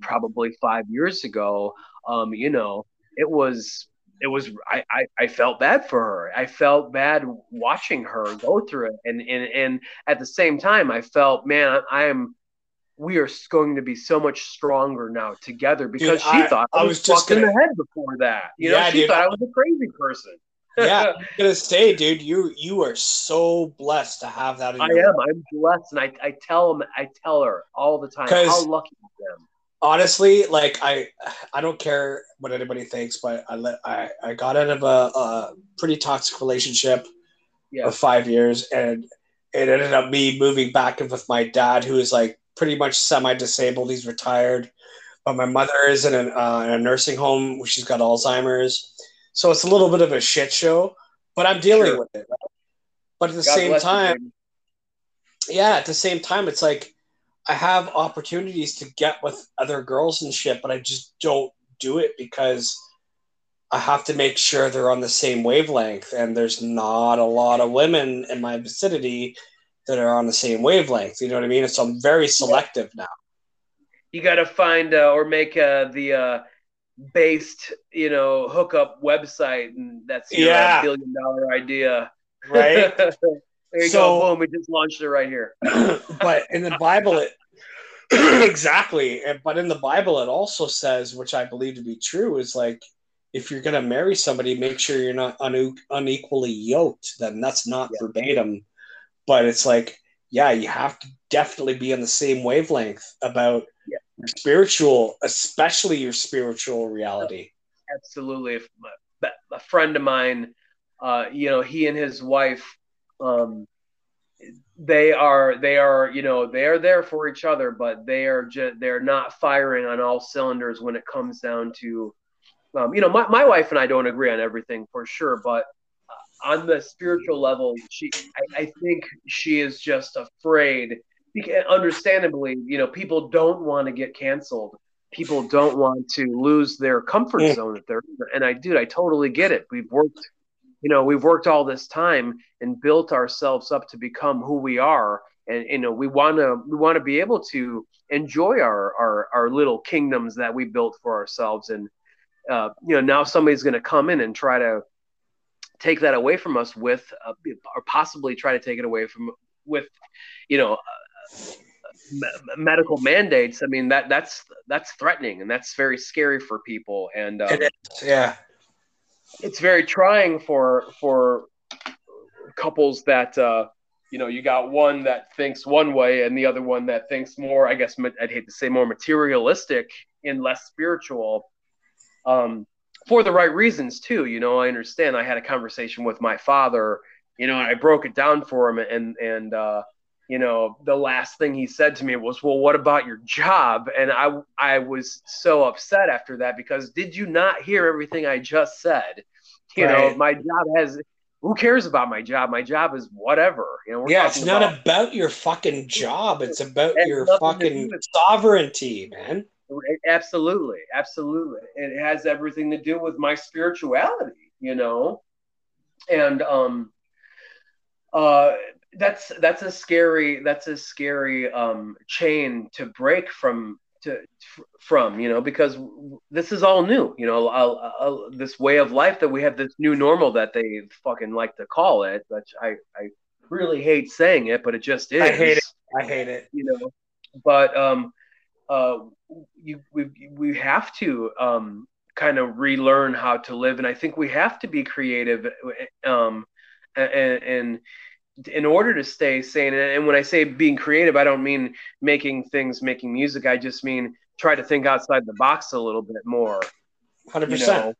probably five years ago um you know it was it was I, I i felt bad for her i felt bad watching her go through it and and and at the same time i felt man i am we are going to be so much stronger now together because she I- thought I, I was, was just fucked in gonna- the head before that. You know, she dude, thought I- was a crazy person. yeah, [laughs] I'm gonna say, dude, you you are so blessed to have that. I am. I'm blessed, and I, I tell him, I tell her all the time how lucky I am. Honestly like i i don't care what anybody thinks but i let i i got out of a, a pretty toxic relationship Yeah, of five years and it ended up me moving back in with my dad who is like pretty much semi-disabled he's retired but my mother is in, an, uh, in a nursing home where she's got alzheimer's so it's a little bit of a shit show but i'm dealing Sure. with it right? but at the God same time yeah, at the same time, it's like I have opportunities to get with other girls and shit, but I just don't do it because I have to make sure they're on the same wavelength. And there's not a lot of women in my vicinity that are on the same wavelength. You know what I mean? So I'm very selective now. you got to find uh, or make uh, the uh, based, you know, hookup website, and that's your Yeah. billion dollar idea, Right? [laughs] there you So- go. Boom! We just launched it right here. [clears throat] but in the Bible, it [clears throat] exactly. But in the Bible, it also says, which I believe to be true, is like if you're going to marry somebody, make sure you're not une- unequally yoked. Then that's not Yeah. verbatim, but it's like, yeah, you have to definitely be on the same wavelength about Yeah. your spiritual, especially your spiritual reality. absolutely a friend of mine uh you know he and his wife um they are they are you know they are there for each other but they are just they're not firing on all cylinders when it comes down to um, you know my, my wife and i don't agree on everything for sure but on the spiritual level she I, I think she is just afraid understandably you know people don't want to get canceled. People don't want to lose their comfort zone that they're and i dude i totally get it. We've worked you know we've worked all this time and built ourselves up to become who we are. And you know we want to we want to be able to enjoy our, our our little kingdoms that we built for ourselves. And uh, you know now somebody's going to come in and try to take that away from us with uh, or possibly try to take it away from with you know uh, medical mandates. I mean that that's that's threatening and that's very scary for people. And um, yeah it's very trying for for couples that uh, you know you got one that thinks one way and the other one that thinks more i guess i'd hate to say more materialistic and less spiritual um, for the right reasons too you know? I understand. I had a conversation with my father you know i broke it down for him and and uh, you know the last thing he said to me was well what about your job? And i i was so upset after that because did you not hear everything i just said? You right. know my job has who cares about my job? My job is whatever. You know yeah it's not about, about, your fucking job. It's about it your fucking sovereignty man. Absolutely absolutely. It has everything to do with my spirituality you know? And um uh that's that's a scary that's a scary um, chain to break from to from you know because this is all new you know a, a, this way of life that we have this new normal that they fucking like to call it which i i really hate saying it but it just is i hate it. i hate it. you know. But um uh you we we have to um kind of relearn how to live and i think we have to be creative um and and in order to stay sane and when i say being creative i don't mean making things making music. I just mean try to think outside the box a little bit more 100% you know?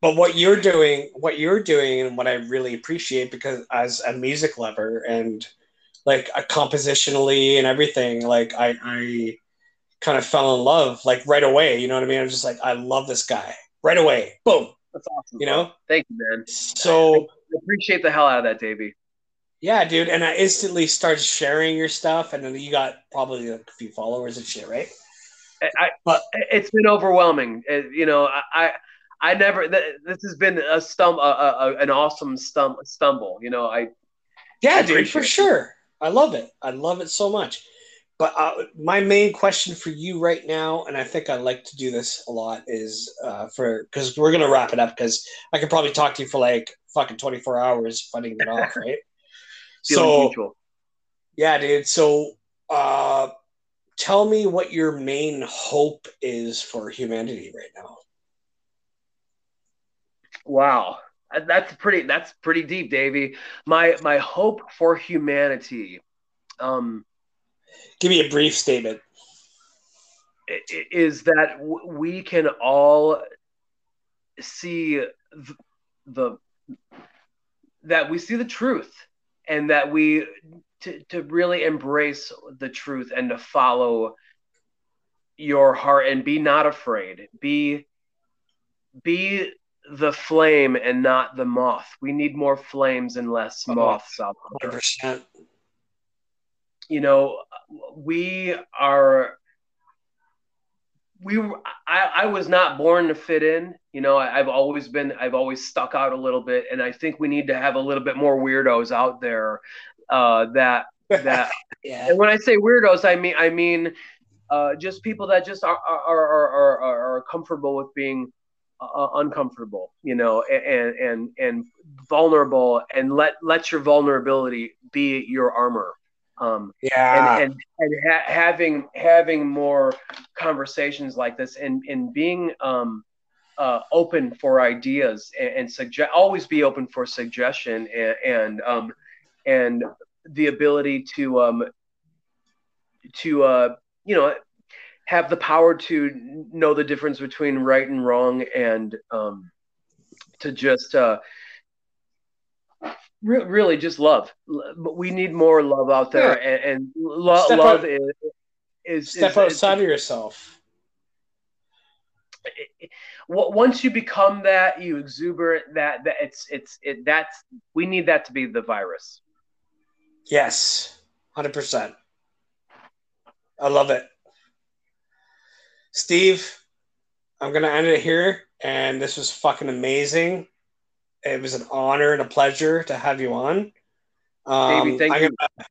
but what you're doing what you're doing and what i really appreciate because as a music lover and like a compositionally and everything like i i kind of fell in love like right away you know what i mean? I'm just like i love this guy. Right away. Boom. That's awesome. You know? Thank you man. So I appreciate the hell out of that davey yeah, dude. And I instantly started sharing your stuff, and then you got probably like a few followers and shit, right? I, but it's been overwhelming. It, you know, I, I never. This has been a stumble, a, a, an awesome stum- stumble. You know, I. Yeah, I dude, for it. sure. I love it. I love it so much. But uh, my main question for you right now, and I think I like to do this a lot, is uh, for because we're gonna wrap it up because I could probably talk to you for like fucking twenty four hours fighting it off, [laughs] right? So, mutual. Yeah, dude. So, uh, tell me what your main hope is for humanity right now. Wow, that's pretty. That's pretty deep, Davey. My my hope for humanity. Um, Give me a brief statement. Is that we can all see the that we see the truth and that we to, to really embrace the truth and to follow your heart and be not afraid. Be be the flame and not the moth. We need more flames and less moths out there 100%. you know we are we were, I, I was not born to fit in you know I, have always been i've always stuck out a little bit and i think we need to have a little bit more weirdos out there uh, that that [laughs] yeah. and when i say weirdos i mean i mean uh, just people that just are are, are, are, are comfortable with being uh, uncomfortable you know and and and vulnerable and let let your vulnerability be your armor um, yeah, and and, and ha- having having more conversations like this and and being um, uh, open for ideas and, and suggest always be open for suggestion and and um, and the ability to um, to uh, you know have the power to know the difference between right and wrong and um, to just uh, re- really just love. But we need more love out there, Yeah. and, and lo- love out- is, is Step is- outside of yourself. w- once you become that, you exuberant that that it's it's it that's we need that to be the virus. Yes, hundred percent. I love it, Steve. I'm gonna end it here, and this was fucking amazing. It was an honor and a pleasure to have you on. Um, Davey, thank I'm you. gonna-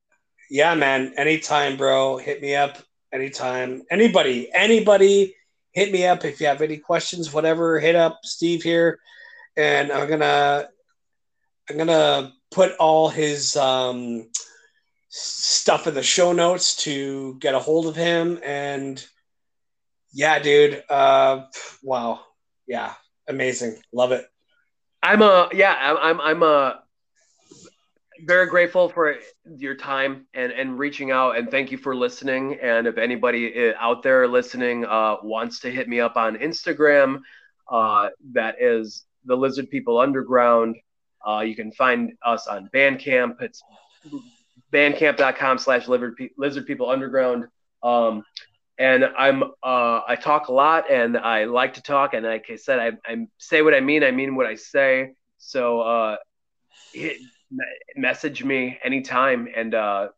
yeah, man. Anytime, bro. Hit me up. Anytime. Anybody, anybody, hit me up if you have any questions. Whatever. Hit up Steve here, and I'm gonna I'm gonna put all his um, stuff in the show notes to get a hold of him. And yeah, dude. Uh, wow. Yeah, amazing. Love it. I'm a yeah. I'm I'm a very grateful for your time and and reaching out and thank you for listening. And if anybody uh, out there listening uh, wants to hit me up on Instagram, uh, that is the Lizard People Underground. Uh, you can find us on Bandcamp. It's bandcamp.com slash lizard people underground. Um, and I'm uh, I talk a lot and I like to talk and like I said I, I say what I mean I mean what I say so uh, hit, message me anytime and uh,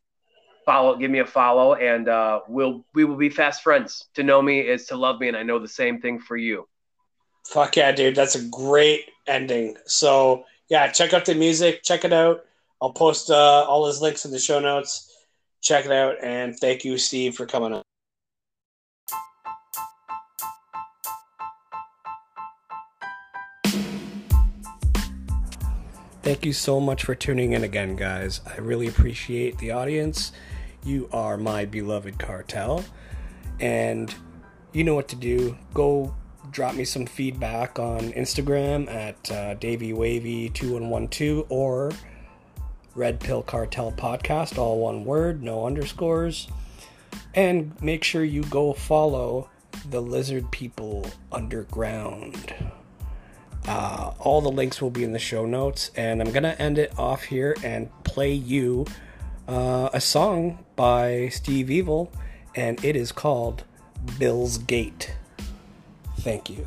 follow give me a follow and uh, we'll we will be fast friends to know me is to love me and I know the same thing for you Fuck yeah, dude. That's a great ending. So yeah, check out the music. Check it out. I'll post uh, all his links in the show notes. Check it out, and thank you, Steve, for coming on. Thank you so much for tuning in again, guys. I really appreciate the audience. You are my beloved cartel. And you know what to do. Go drop me some feedback on Instagram at uh, DavyWavy2112 or Red Pill Cartel Podcast, all one word, no underscores. And make sure you go follow the Lizard People Underground. Uh, all the links will be in the show notes, and I'm gonna end it off here and play you uh, a song by Steve Evil, and it is called Bill's Gate. Thank you.